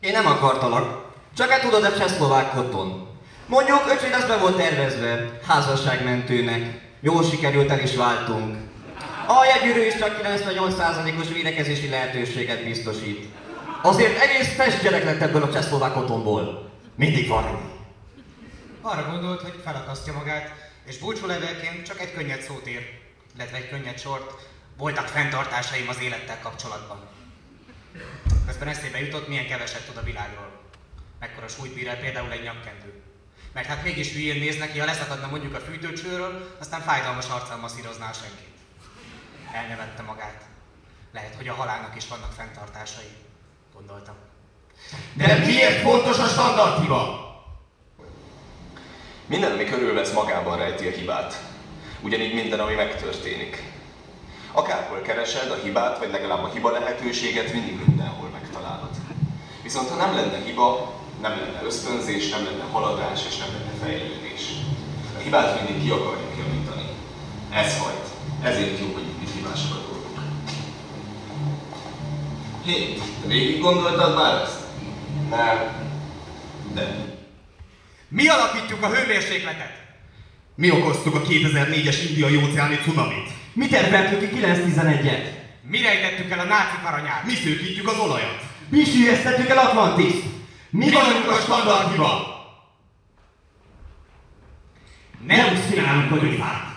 Én nem akartalak. Csak hát tudod a csehszlovák koton. Mondjuk öcsém az be volt tervezve, házasságmentőnek. Jól sikerült, el is váltunk. A jegyűrő is csak 98%-os védekezési lehetőséget biztosít. Azért egész fest gyerek lett ebből a csehszlovák otthonból. Mindig van ennyi. Arra gondolt, hogy felakasztja magát, és búcsúlevelként csak egy könnyed szót ír, illetve egy könnyed sort. Voltak fenntartásaim az élettel kapcsolatban. Közben eszébe jutott, milyen keveset tud a világról. Mekkora súlyt bír el például egy nyakkendő. Mert hát mégis hülyén néz neki, ha leszakadna mondjuk a fűtőcsőről, aztán fájdalmas arccal masszírozná senkit. Elnevette magát. Lehet, hogy a halálnak is vannak fenntartásai. Gondoltam. De miért fontos a standard hiba? Minden, ami körülvesz magában rejti a hibát. Ugyanígy minden, ami megtörténik. Akárhol keresed a hibát, vagy legalább a hiba lehetőséget, mindig mindenhol megtalálod. Viszont ha nem lenne hiba, nem lenne ösztönzés, nem lenne haladás és nem lenne fejlődés. A hibát mindig ki akarjuk javítani. Ez hajt. Ezért jó, hogy a dolgok. Hé, végig gondoltad már ezt? Nem. De. Mi alakítjuk a hőmérsékletet? Mi okoztuk a 2004-es indiai óceáni cunamit? Mi terveltük ki 911-et? Mi rejtettük el a náci aranyát? Mi szőkítjük az olajat? Mi sűjesztettük el Atlantis? Mi, Mi vagyunk a standard hiba? Nem csinálunk a gyufát.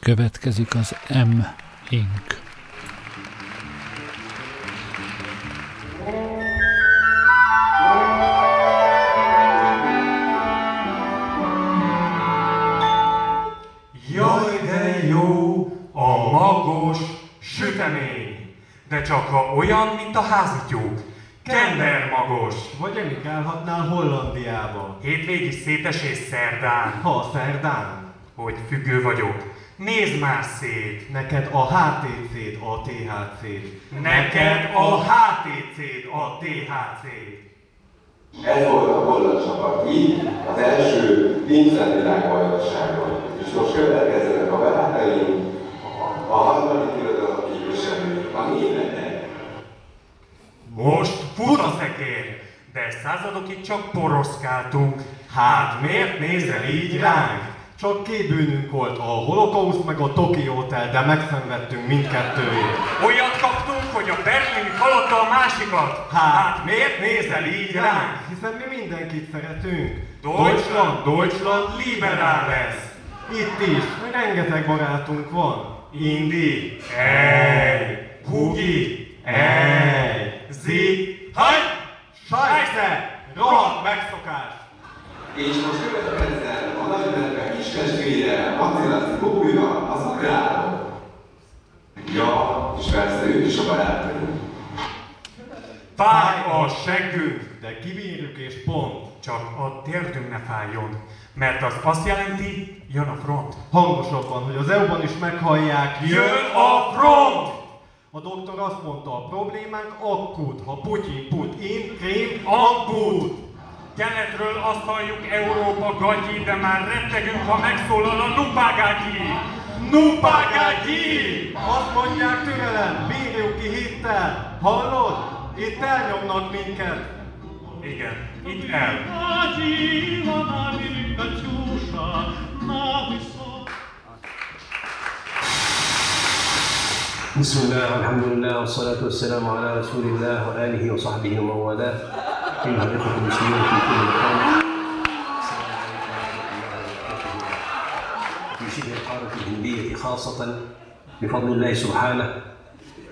Következik az M. Inc. Jaj, de jó a magos sütemény, de csak ha olyan, mint a házi tyúk. Kender magos. Vagy emigrálhatnál Hollandiába. Hétvégi szétesés szerdán. Ha szerdán. Hogy függő vagyok. Nézd már szét. Neked a HTC-t, a THC-t. Neked a HTC-t, a THC-t. Ez volt a holland csapat így az első Vincent világbajnokságon. És most következzenek a barátaink, a harmadik irodalom képviselői, a németek. Most fut a szekér, de századokig csak poroszkáltunk. Hát miért nézel így ránk? Csak két bűnünk volt, a holokauszt meg a Tokyo Hotel, de megszenvedtünk mindkettőjét. Olyat kaptunk, hogy a Berlin feladta a másikat. Hát miért nézel így ránk? Hiszen mi mindenkit szeretünk. Deutschland, Deutschland liberál lesz. Itt is, rengeteg barátunk van. Indi, ej, Hugi, ej, Zi, haj, Scheisse! Rohadt megszokás! És most következzen a nagyünnepek kis testvére, Macilaszi Bobújra, az ukráló. Ja, és persze ő is a barátunk. Fáj a seggünk, de kibírjuk és pont. Csak a térdünk ne fájjon, mert az azt jelenti, jön a front. Hangosabban, hogy az EU-ban is meghallják, jön a front! A doktor azt mondta, a problémánk akut, ha Putyin put, én akut. amput. Keletről azt halljuk Európa gagyi, de már rettegünk, ha megszólal a nupágágyi. Nupágágyi! Azt mondják türelem, bírjuk ki hittel. Hallod? Itt elnyomnak minket. Igen, itt el. بسم الله والحمد لله والصلاة والسلام على رسول الله وآله وصحبه ومن والاه كل الاخوه المسلمين في كل مكان السلام عليكم ورحمه الله وبركاته في شبه القاره الهندية خاصة بفضل الله سبحانه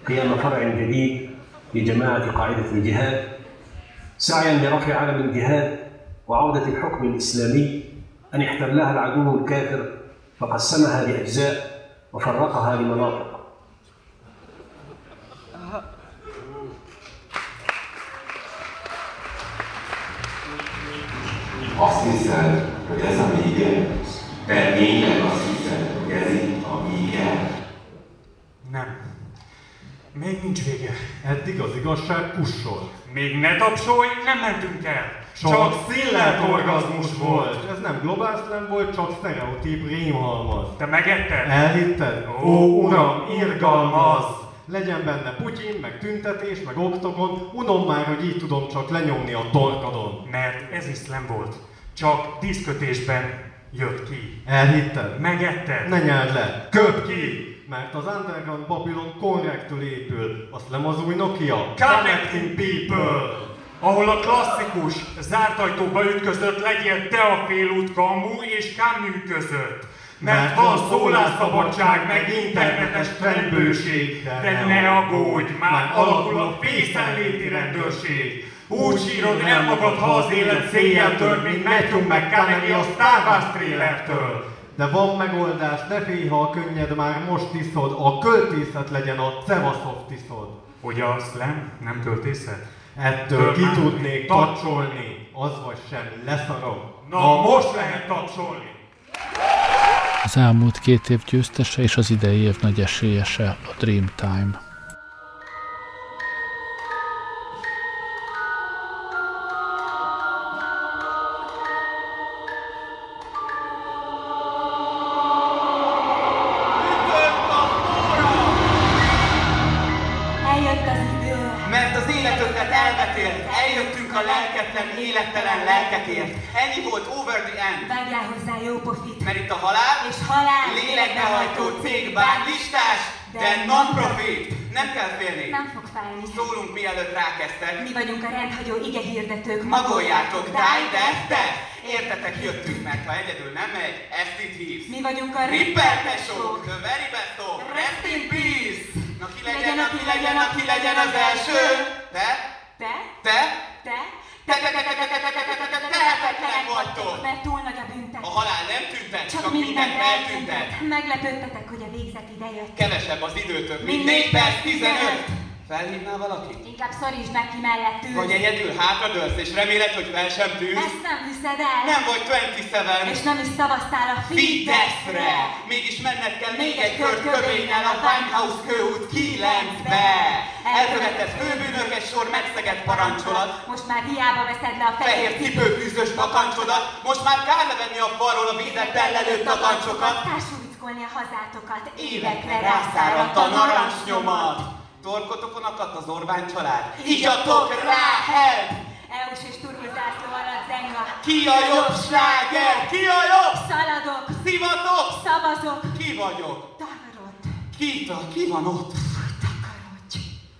قيام فرع جديد لجماعه قاعدة الجهاد سعيا لرفع علم الجهاد وعودة الحكم الاسلامي أن احتلها العدو الكافر فقسمها لاجزاء وفرقها لمناطق. Azt hiszed, hogy ez a vége? Te tényleg azt hiszed, hogy ez itt a vége? Nem. Még nincs vége. Eddig az igazság kussol. Még ne tapsolj, nem mentünk el. Csak szillelt orgazmus volt. Ez nem globálszlem volt, csak sztereotíp rémhalmaz. Te megetted? Elhitted? Ó, uram, irgalmaz! Legyen benne Putyin, meg tüntetés, meg oktogon. Unom már, hogy így tudom csak lenyomni a torkadon. Mert ez iszlem volt. Csak díszkötésben jött ki. Elhitted? Megetted? Ne nyeld le! Köp ki! Mert az Underground Babylon korrektül épül. Azt nem az új Nokia? Connecting people! Ahol a klasszikus, zárt ajtóba ütközött legyél te a félút Gamu és Camus között. Mert van szólásszabadság, meg internetes trendbőség, de ne aggódj, már alakul a fészenléti rendőrség. Úgy sírod el magad, ha az élet széjjel tör, mint Matthew McConaughey a Star Wars trailertől. De van megoldás, ne félj, ha a könnyed már most iszod, a költészet legyen a Cevaszov tiszod. Hogy a slam nem költészet? Ettől ki tudnék tapsolni, az vagy sem, leszarom. Na most lehet tapsolni! Az elmúlt két év győztese és az idei év nagy esélyese a Dreamtime. vagyunk a rendhagyó igehirdetők. Magoljátok, die, de, death! Értetek, jöttünk, mert ha egyedül nem megy, ezt itt hisz. Mi vagyunk a Ripper tesók, the very best of, rest in peace! Na ki legyen, aki legyen, aki legyen az első! Te? Te? Te? Te? Tehetetlen vagytok! Mert túl nagy a büntet. A halál nem tüntet, csak, csak mindent eltüntet. Meglepődtetek, hogy a végzet ide jött. Kevesebb az időtök, mint 4 perc 15. 15. Felhívnál valakit? Inkább szorítsd meg ki mellettünk. Vagy egyedül hátradőlsz és reméled, hogy fel sem tűz? Ezt nem hiszed el. Nem vagy 27. És nem is szavaztál a Fideszre! Mégis menned kell még egy kört kövénnel a Winehouse kőút 9-be! Elkövetett főbűnök egy sor megszegett parancsolat. Most már hiába veszed le a Fehér cipőfűzős bakancsodat, most már kár levenni a falról a vízet tellelő takancsokat. Társulickolni a hazátokat. Évekre rászáradt a narancснyomat. Torkotokon akadt az Orbán család. Igyatok rá, help! EU-s és turbozászló alatt zenga. Ki a jobb sláger? Ki a jobb? Szaladok. Szivatok. Szavazok. Ki vagyok? Takarod. Ki, ki van ott?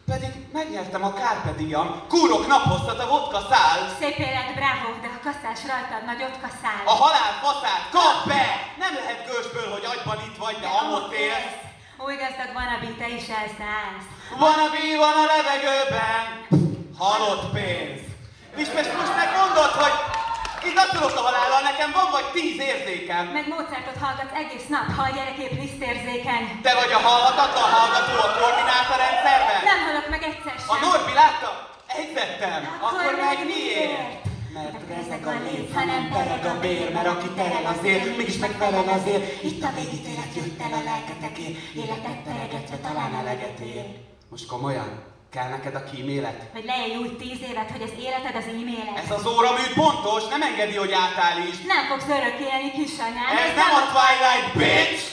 Pedig megnyertem a Carpe Diem. Kúrok naphosszat a vodka szál. Szép élet, bravo, de a kasszás rajtad nagyot kaszál. A halál faszát, kap be! Nem lehet gőzsből, hogy agyban itt vagy, de amott élsz. Új gazdag vanabi, te is elszállsz. Van a bí, van a levegőben, halott pénz. És most, meg mondod, hogy Itt dacolok a halállal, nekem van vagy tíz érzékem. Meg Mozartot hallgatsz egész nap, ha a gyerekép lisztérzékeny. Te vagy a hallhatatlan hallgató a koordinátorrendszerben? Nem hallok meg egyszer sem. A Norbi látta? Egyzettem. Akkor meg miért? Mert rezeg a léc, ha nem tereg a bér, mert aki terel azért, mégis megfelel azért. Itt a végítélet jött el a lelketekért, életet teregetve talán eleget ér. Most komolyan, kell neked a kímélet? Hogy leélj úgy tíz évet, hogy az életed az e-mailet. Ez az óramű pontos, nem engedi, hogy átállíts. Nem fogsz örökké élni, kisanyám. Ez nem a Twilight, bitch!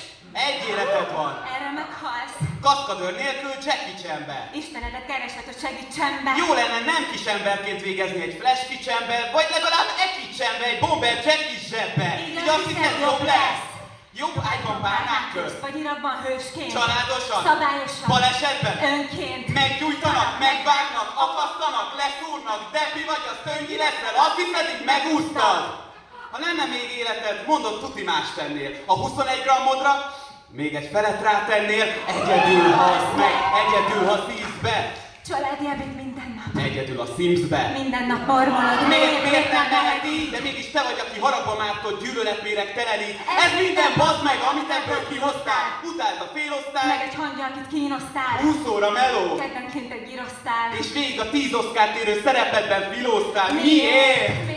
Egy életed van. Erről meghalsz. Kaszkadőr nélkül Jackie Chan-be. Istenedet keresed, hogy segítsen be. Jó lenne nem kis emberként végezni egy flash kicsembe, vagy legalább egy kicsembe, egy bomber Jackie zsebbe. Így azt hiszed, jobb lesz. Jobb ágyban bárnák közt. Vagy irakban hősként. Családosan. Szabályosan. Balesetben. Önként. Meggyújtanak, megvágnak, akasztanak, leszúrnak, de mi vagy, az töngi leszel, azt hiszed, így megúsztad. Ha lenne még életed, mondod, tuti más tennél. A 21 grammodra még egy felet rátennél, egyedül halsz meg, egyedül ha szívsz be. Családi ebéd minden nap. Egyedül a Simsbe. Minden nap mormolod. Miért, miért nem lehet így? De mégis te vagy, aki haragba mártott gyűlöletméreg teleli. Ez minden bazd meg, amit ebből kihoztál. Utált a félosztály. Meg egy hangja, akit kínosztál. 20 óra meló. Kedvenként egy gyrosztál. És végig a 10 oszkárt érő szerepedben filóztál. Miért? Miért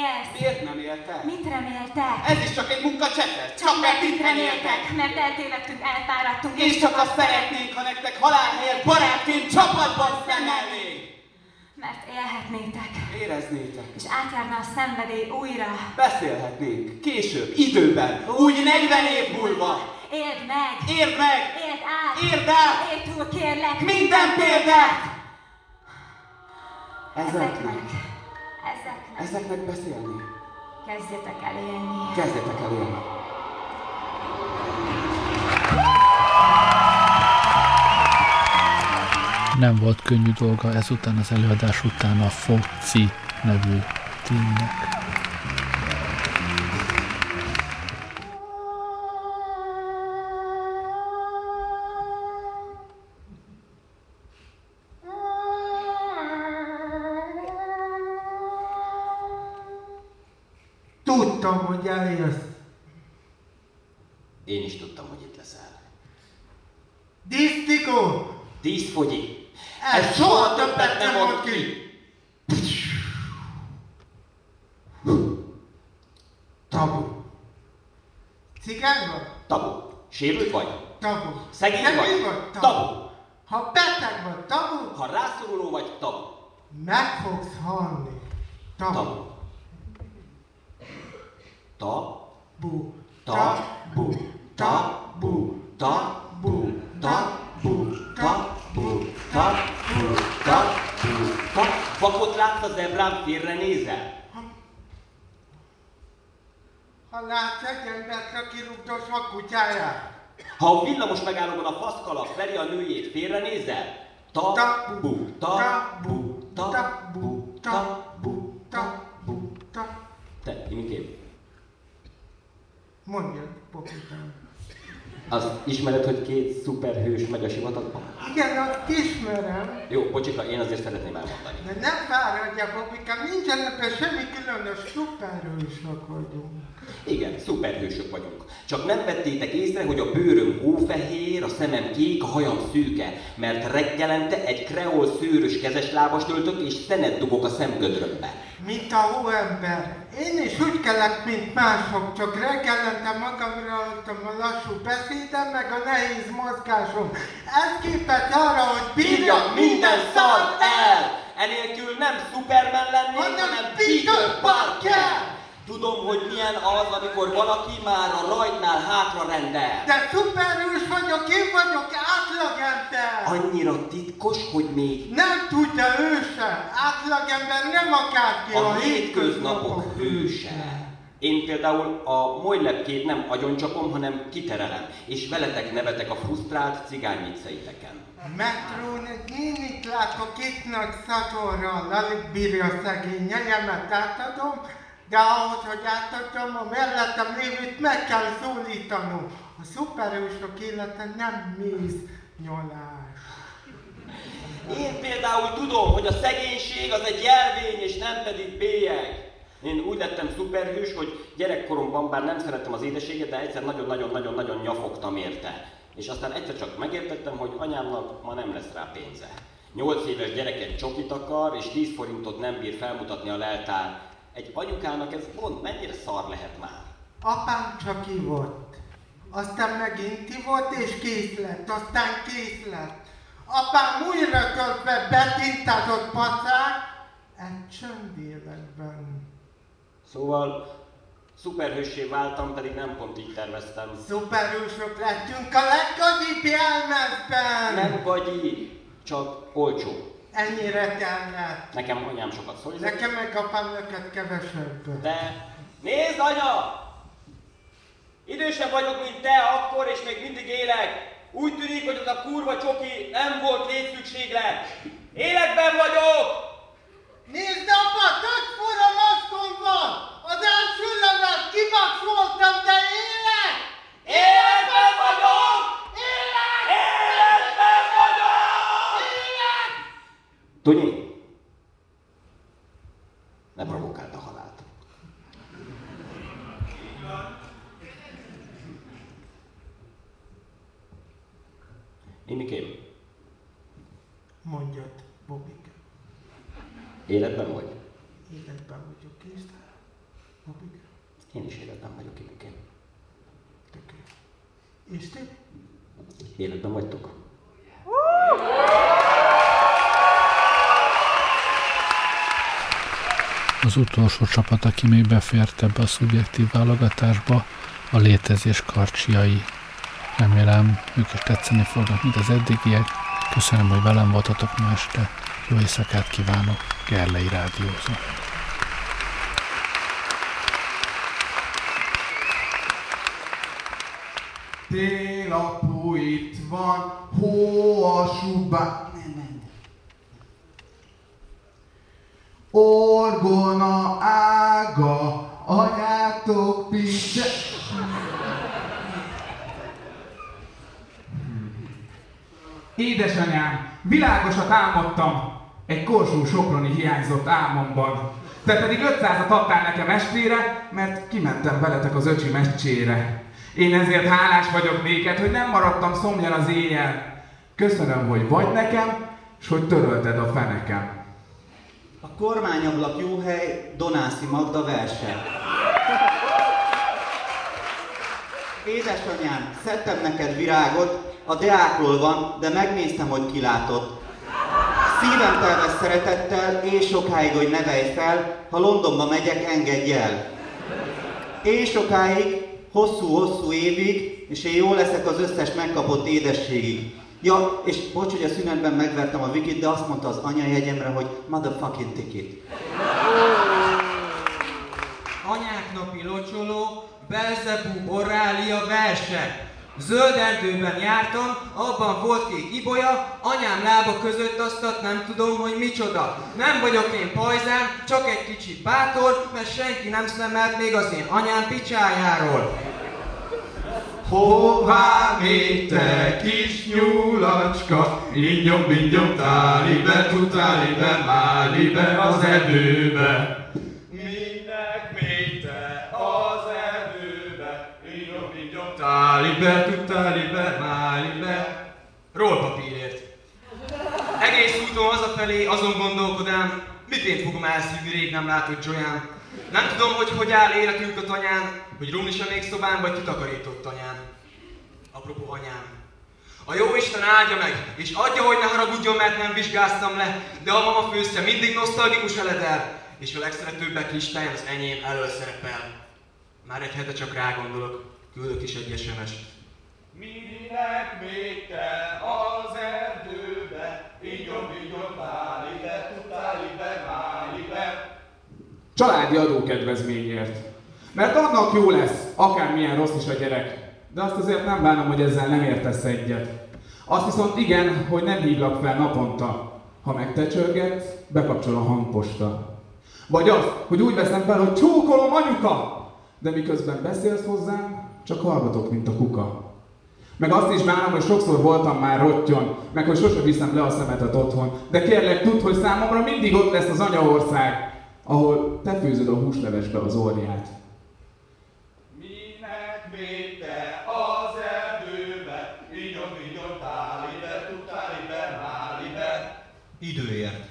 élsz? Miért nem éltek? Mit reméltek? Ez is csak egy munkacsetet. Csak Csak mert itt reméltek. mert eltévedtünk, elfáradtunk. És csak azt szeretnénk, ha nektek halál helyett barátként csapatban szemelnénk. Mert élhetnétek. Éreznétek. És átjárna a szenvedély újra. Beszélhetnénk. Később, időben, úgy 40 év múlva. Éld meg! Érd meg! Éld át! Érd át! Éld túl, kérlek! Minden példát! Ezeknek. Ezeknek. Ezeknek beszélni. Kezdjetek el élni. Kezdjetek el élni. Nem volt könnyű dolga ezután az előadás után a Foci nevű tímnek. Én is tudtam, hogy itt leszel. Disztikó! Díszfogyi! Ez soha többet nem mond ki! Tabu. Cigány vagy? Tabu. Sérült vagy? Tabu. Szegény vagy? vagy? Tabu. Ha beteg vagy, tabu, Ha rászoruló vagy, tabu. meg fogsz halni. Tabu. Tabu. Ta, Bu. tabu, tabu, tabu, tabu, tabu, tabu, tabu, tabu. Vakot látsz a zebrán, félrenézel? Ha látsz egy embert, aki rúgta a kutyáját. Ha a villamos megállóban a faszkalap veri a nőjét, félrenézel? Tabu, tabu, tabu, tabu, tabu, tabu. Te, imiképp. Mondjad, popitán. Azt ismered, hogy két szuperhős megy a sivatagba? Igen, azt ismerem, Jó, bocsika, én azért szeretném elmondani. de nem fáradja, popikám, nincsen ebben semmi különös, szuperhősök vagyunk. Igen, szuperhősök vagyunk. Csak nem vettétek észre, hogy a bőröm hófehér, a szemem kék, a hajam szűke, mert reggelente egy kreol szőrös kezeslábast öltök és szenet dugok a szemgödrömbe. Mint a hóember. Én is úgy kellek, mint mások, csak reggelente magamra adtam a lassú beszédem, meg a nehéz mozgásom. Ez képet arra, hogy Bírjak minden szart el! Enélkül nem Superman lennék, hanem Peter Parker! Tudom, hogy milyen az, amikor valaki már a rajtnál hátra rendel. De szuperhős vagyok, én vagyok átlagember! Annyira titkos, hogy még Nem tudja ő sem. Átlagember nem akárki a hétköznapok hőse. Én például a molylepkét nem agyoncsapom, hanem kiterelem, és veletek nevetek a frusztrált cigány vicceiteken. Metrón egy nénit látok itt nagy szatorral, alig bírja szegény nyejemet átadom, de ahhoz, hogy átadom, a mellettem lévőt meg kell szólítanom. A szuperhősök élete nem mész nyolás. Én például tudom, hogy a szegénység az egy jelvény, és nem pedig bélyeg. Én úgy lettem szuperhős, hogy gyerekkoromban bár nem szerettem az édeséget, de egyszer nagyon-nagyon-nagyon-nagyon nyafogtam érte. És aztán egyszer csak megértettem, hogy anyámnak ma nem lesz rá pénze. Nyolc éves gyereket csokit akar, és 10 forintot nem bír felmutatni a leltár. Egy anyukának ez pont mennyire szar lehet már? Apám csak ivott. Aztán megint ivott, és kész lett. Aztán kész lett. Apám újra közben betintázott pacák egy csöndéletben. Szóval szuperhőssé váltam, pedig nem pont így terveztem. Szuperhősök lettünk a leggagyibb jelmezben! Nem gagyi, csak olcsó. Ennyire kellett. Nekem anyám sokat szól. Nekem meg apám neked kevesebb. De nézd anya! Idősebb vagyok, mint te akkor, és még mindig élek. Úgy tűnik, hogy az a kurva csoki nem volt létszükséglet. Életben vagyok! Nézd, apa, tök fura maszkom van! Az első levet kivaxoltam, de élek! Életben vagyok! Tunyi, ne provokáld a halált. Imikém, Mondjad, Bobik. életben vagy? Életben vagyok, kész? Bobik. Én is életben vagyok, Imikém. És te? Életben vagytok? Az utolsó csapat, aki még befért ebbe a szubjektív válogatásba, a létezés karcsiai. Remélem, ők is tetszeni fognak, mint az eddigiek. Köszönöm, hogy velem voltatok ma este. Jó éjszakát kívánok. Gerlei Rádiózó. Télapú itt van, hó a subá... világosat álmodtam, egy korsó soproni hiányzott álmomban. Te pedig 500-at adtál nekem estére, mert kimentem veletek az öcsi meccsére. Én ezért hálás vagyok néked, hogy nem maradtam szomjan az éjjel. Köszönöm, hogy vagy nekem, és hogy törölted a fenekem. A kormányablak jó hely, Donászi Magda verse. Édesanyám, szedtem neked virágot, a Deákról van, de megnéztem, hogy kilátod. Szívem telves szeretettel, és sokáig, hogy nevelj fel, ha Londonba megyek, engedj el. És sokáig, hosszú-hosszú évig, és én jó leszek az összes megkapott édességig. Ja, és bocs, hogy a szünetben megvertem a Vikit, de azt mondta az anyajegyemre, hogy motherfucking ticket. Anyák napi locsoló, Belzebú Orália verse. Zöld erdőben jártam, abban volt kék ibolya, anyám lába között azt nem tudom, hogy micsoda. Nem vagyok én pajzán, csak egy kicsit bátor, mert senki nem szemelt még az én anyám picsájáról. Hová még te kis nyúlacska, ingyom, ingyom, táli be, tutáli be, máli be az erdőbe. Ingyom, táli be, tutáli be, máli be. Rollpapírért. Egész úton hazafelé azon gondolkodám, miként fogom elszívni rég nem látott Joyán. Nem tudom, hogy hogy áll életünk a tanyán, hogy rumli sem még szobán, vagy kitakarított anyám. Apropó anyám. A jó Isten áldja meg, és adja, hogy ne haragudjon, mert nem vizsgáztam le, de a mama főzte mindig nosztalgikus eledel, és a legszeretőbbek listáján az enyém elől szerepel. Már egy hete csak rá gondolok, küldök is egy SMS-t. Minek még te az erdőbe, ingyom, ingyom, táli be, tutáli be, máli be. Családi adókedvezményért. Mert annak jó lesz, akármilyen rossz is a gyerek. De azt azért nem bánom, hogy ezzel nem értesz egyet. Azt viszont igen, hogy nem hívlak fel naponta. Ha megtecsörgetsz, bekapcsol a hangposta. Vagy az, hogy úgy veszem fel, hogy csókolom anyuka! De miközben beszélsz hozzám, csak hallgatok, mint a kuka. Meg azt is bánom, hogy sokszor voltam már rottyon, meg hogy sose viszem le a szemetet otthon. De kérlek, tudd, hogy számomra mindig ott lesz az anyaország. ahol te főzöd a húslevesbe az orját. Minek védte az erdőbe, vigyom, vigyom, tálibe, tutálibe, málibe. Időért.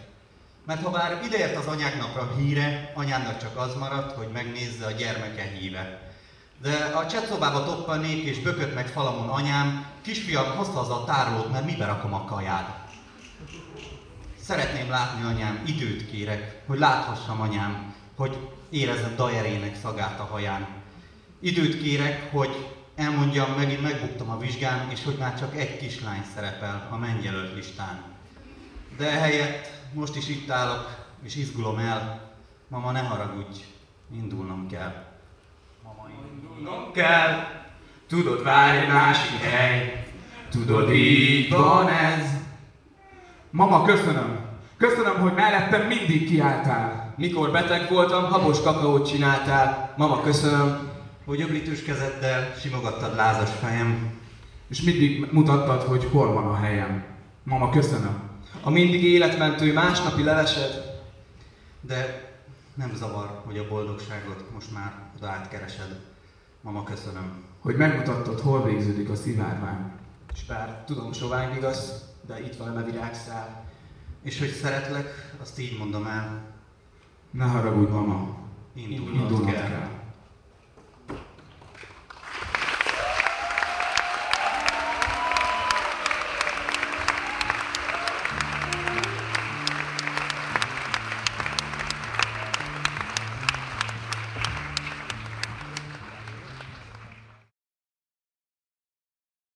Mert ha bár ideért az anyák napra híre, anyának csak az maradt, hogy megnézze a gyermeke híve. De a csetszobába toppanék és bökött meg falamon anyám, kisfiam, hozd haza a tárolót, mert mibe rakom a kaját. Szeretném látni anyám, időt kérek, hogy láthassam anyám, hogy érezzem dajerének szagát a haján. Időt kérek, hogy elmondjam, megint megbuktam a vizsgán, és hogy már csak egy kislány szerepel a mennyelölt listán. De ehelyett most is itt állok, és izgulom el. Mama, ne haragudj, indulnom kell. Mama, Indulnom kell, tudod, várj egy másik hely. Tudod, így van ez. Mama, köszönöm. Köszönöm, hogy mellettem mindig kiálltál. Mikor beteg voltam, habos kakaót csináltál. Mama, köszönöm. Hogy öblítős kezeddel simogattad lázas fejem. És mindig mutattad, hogy hol van a helyem. Mama, köszönöm. A mindig életmentő másnapi levesed. De nem zavar, hogy a boldogságot most már oda átkeresed. Mama, köszönöm. Hogy megmutattad, hol végződik a szivárvány. És bár tudom, sovány igaz, de itt van a virágszál. És hogy szeretlek, azt így mondom el. Ne haragudj, mama. Indulnod, Indulnod kell. kell.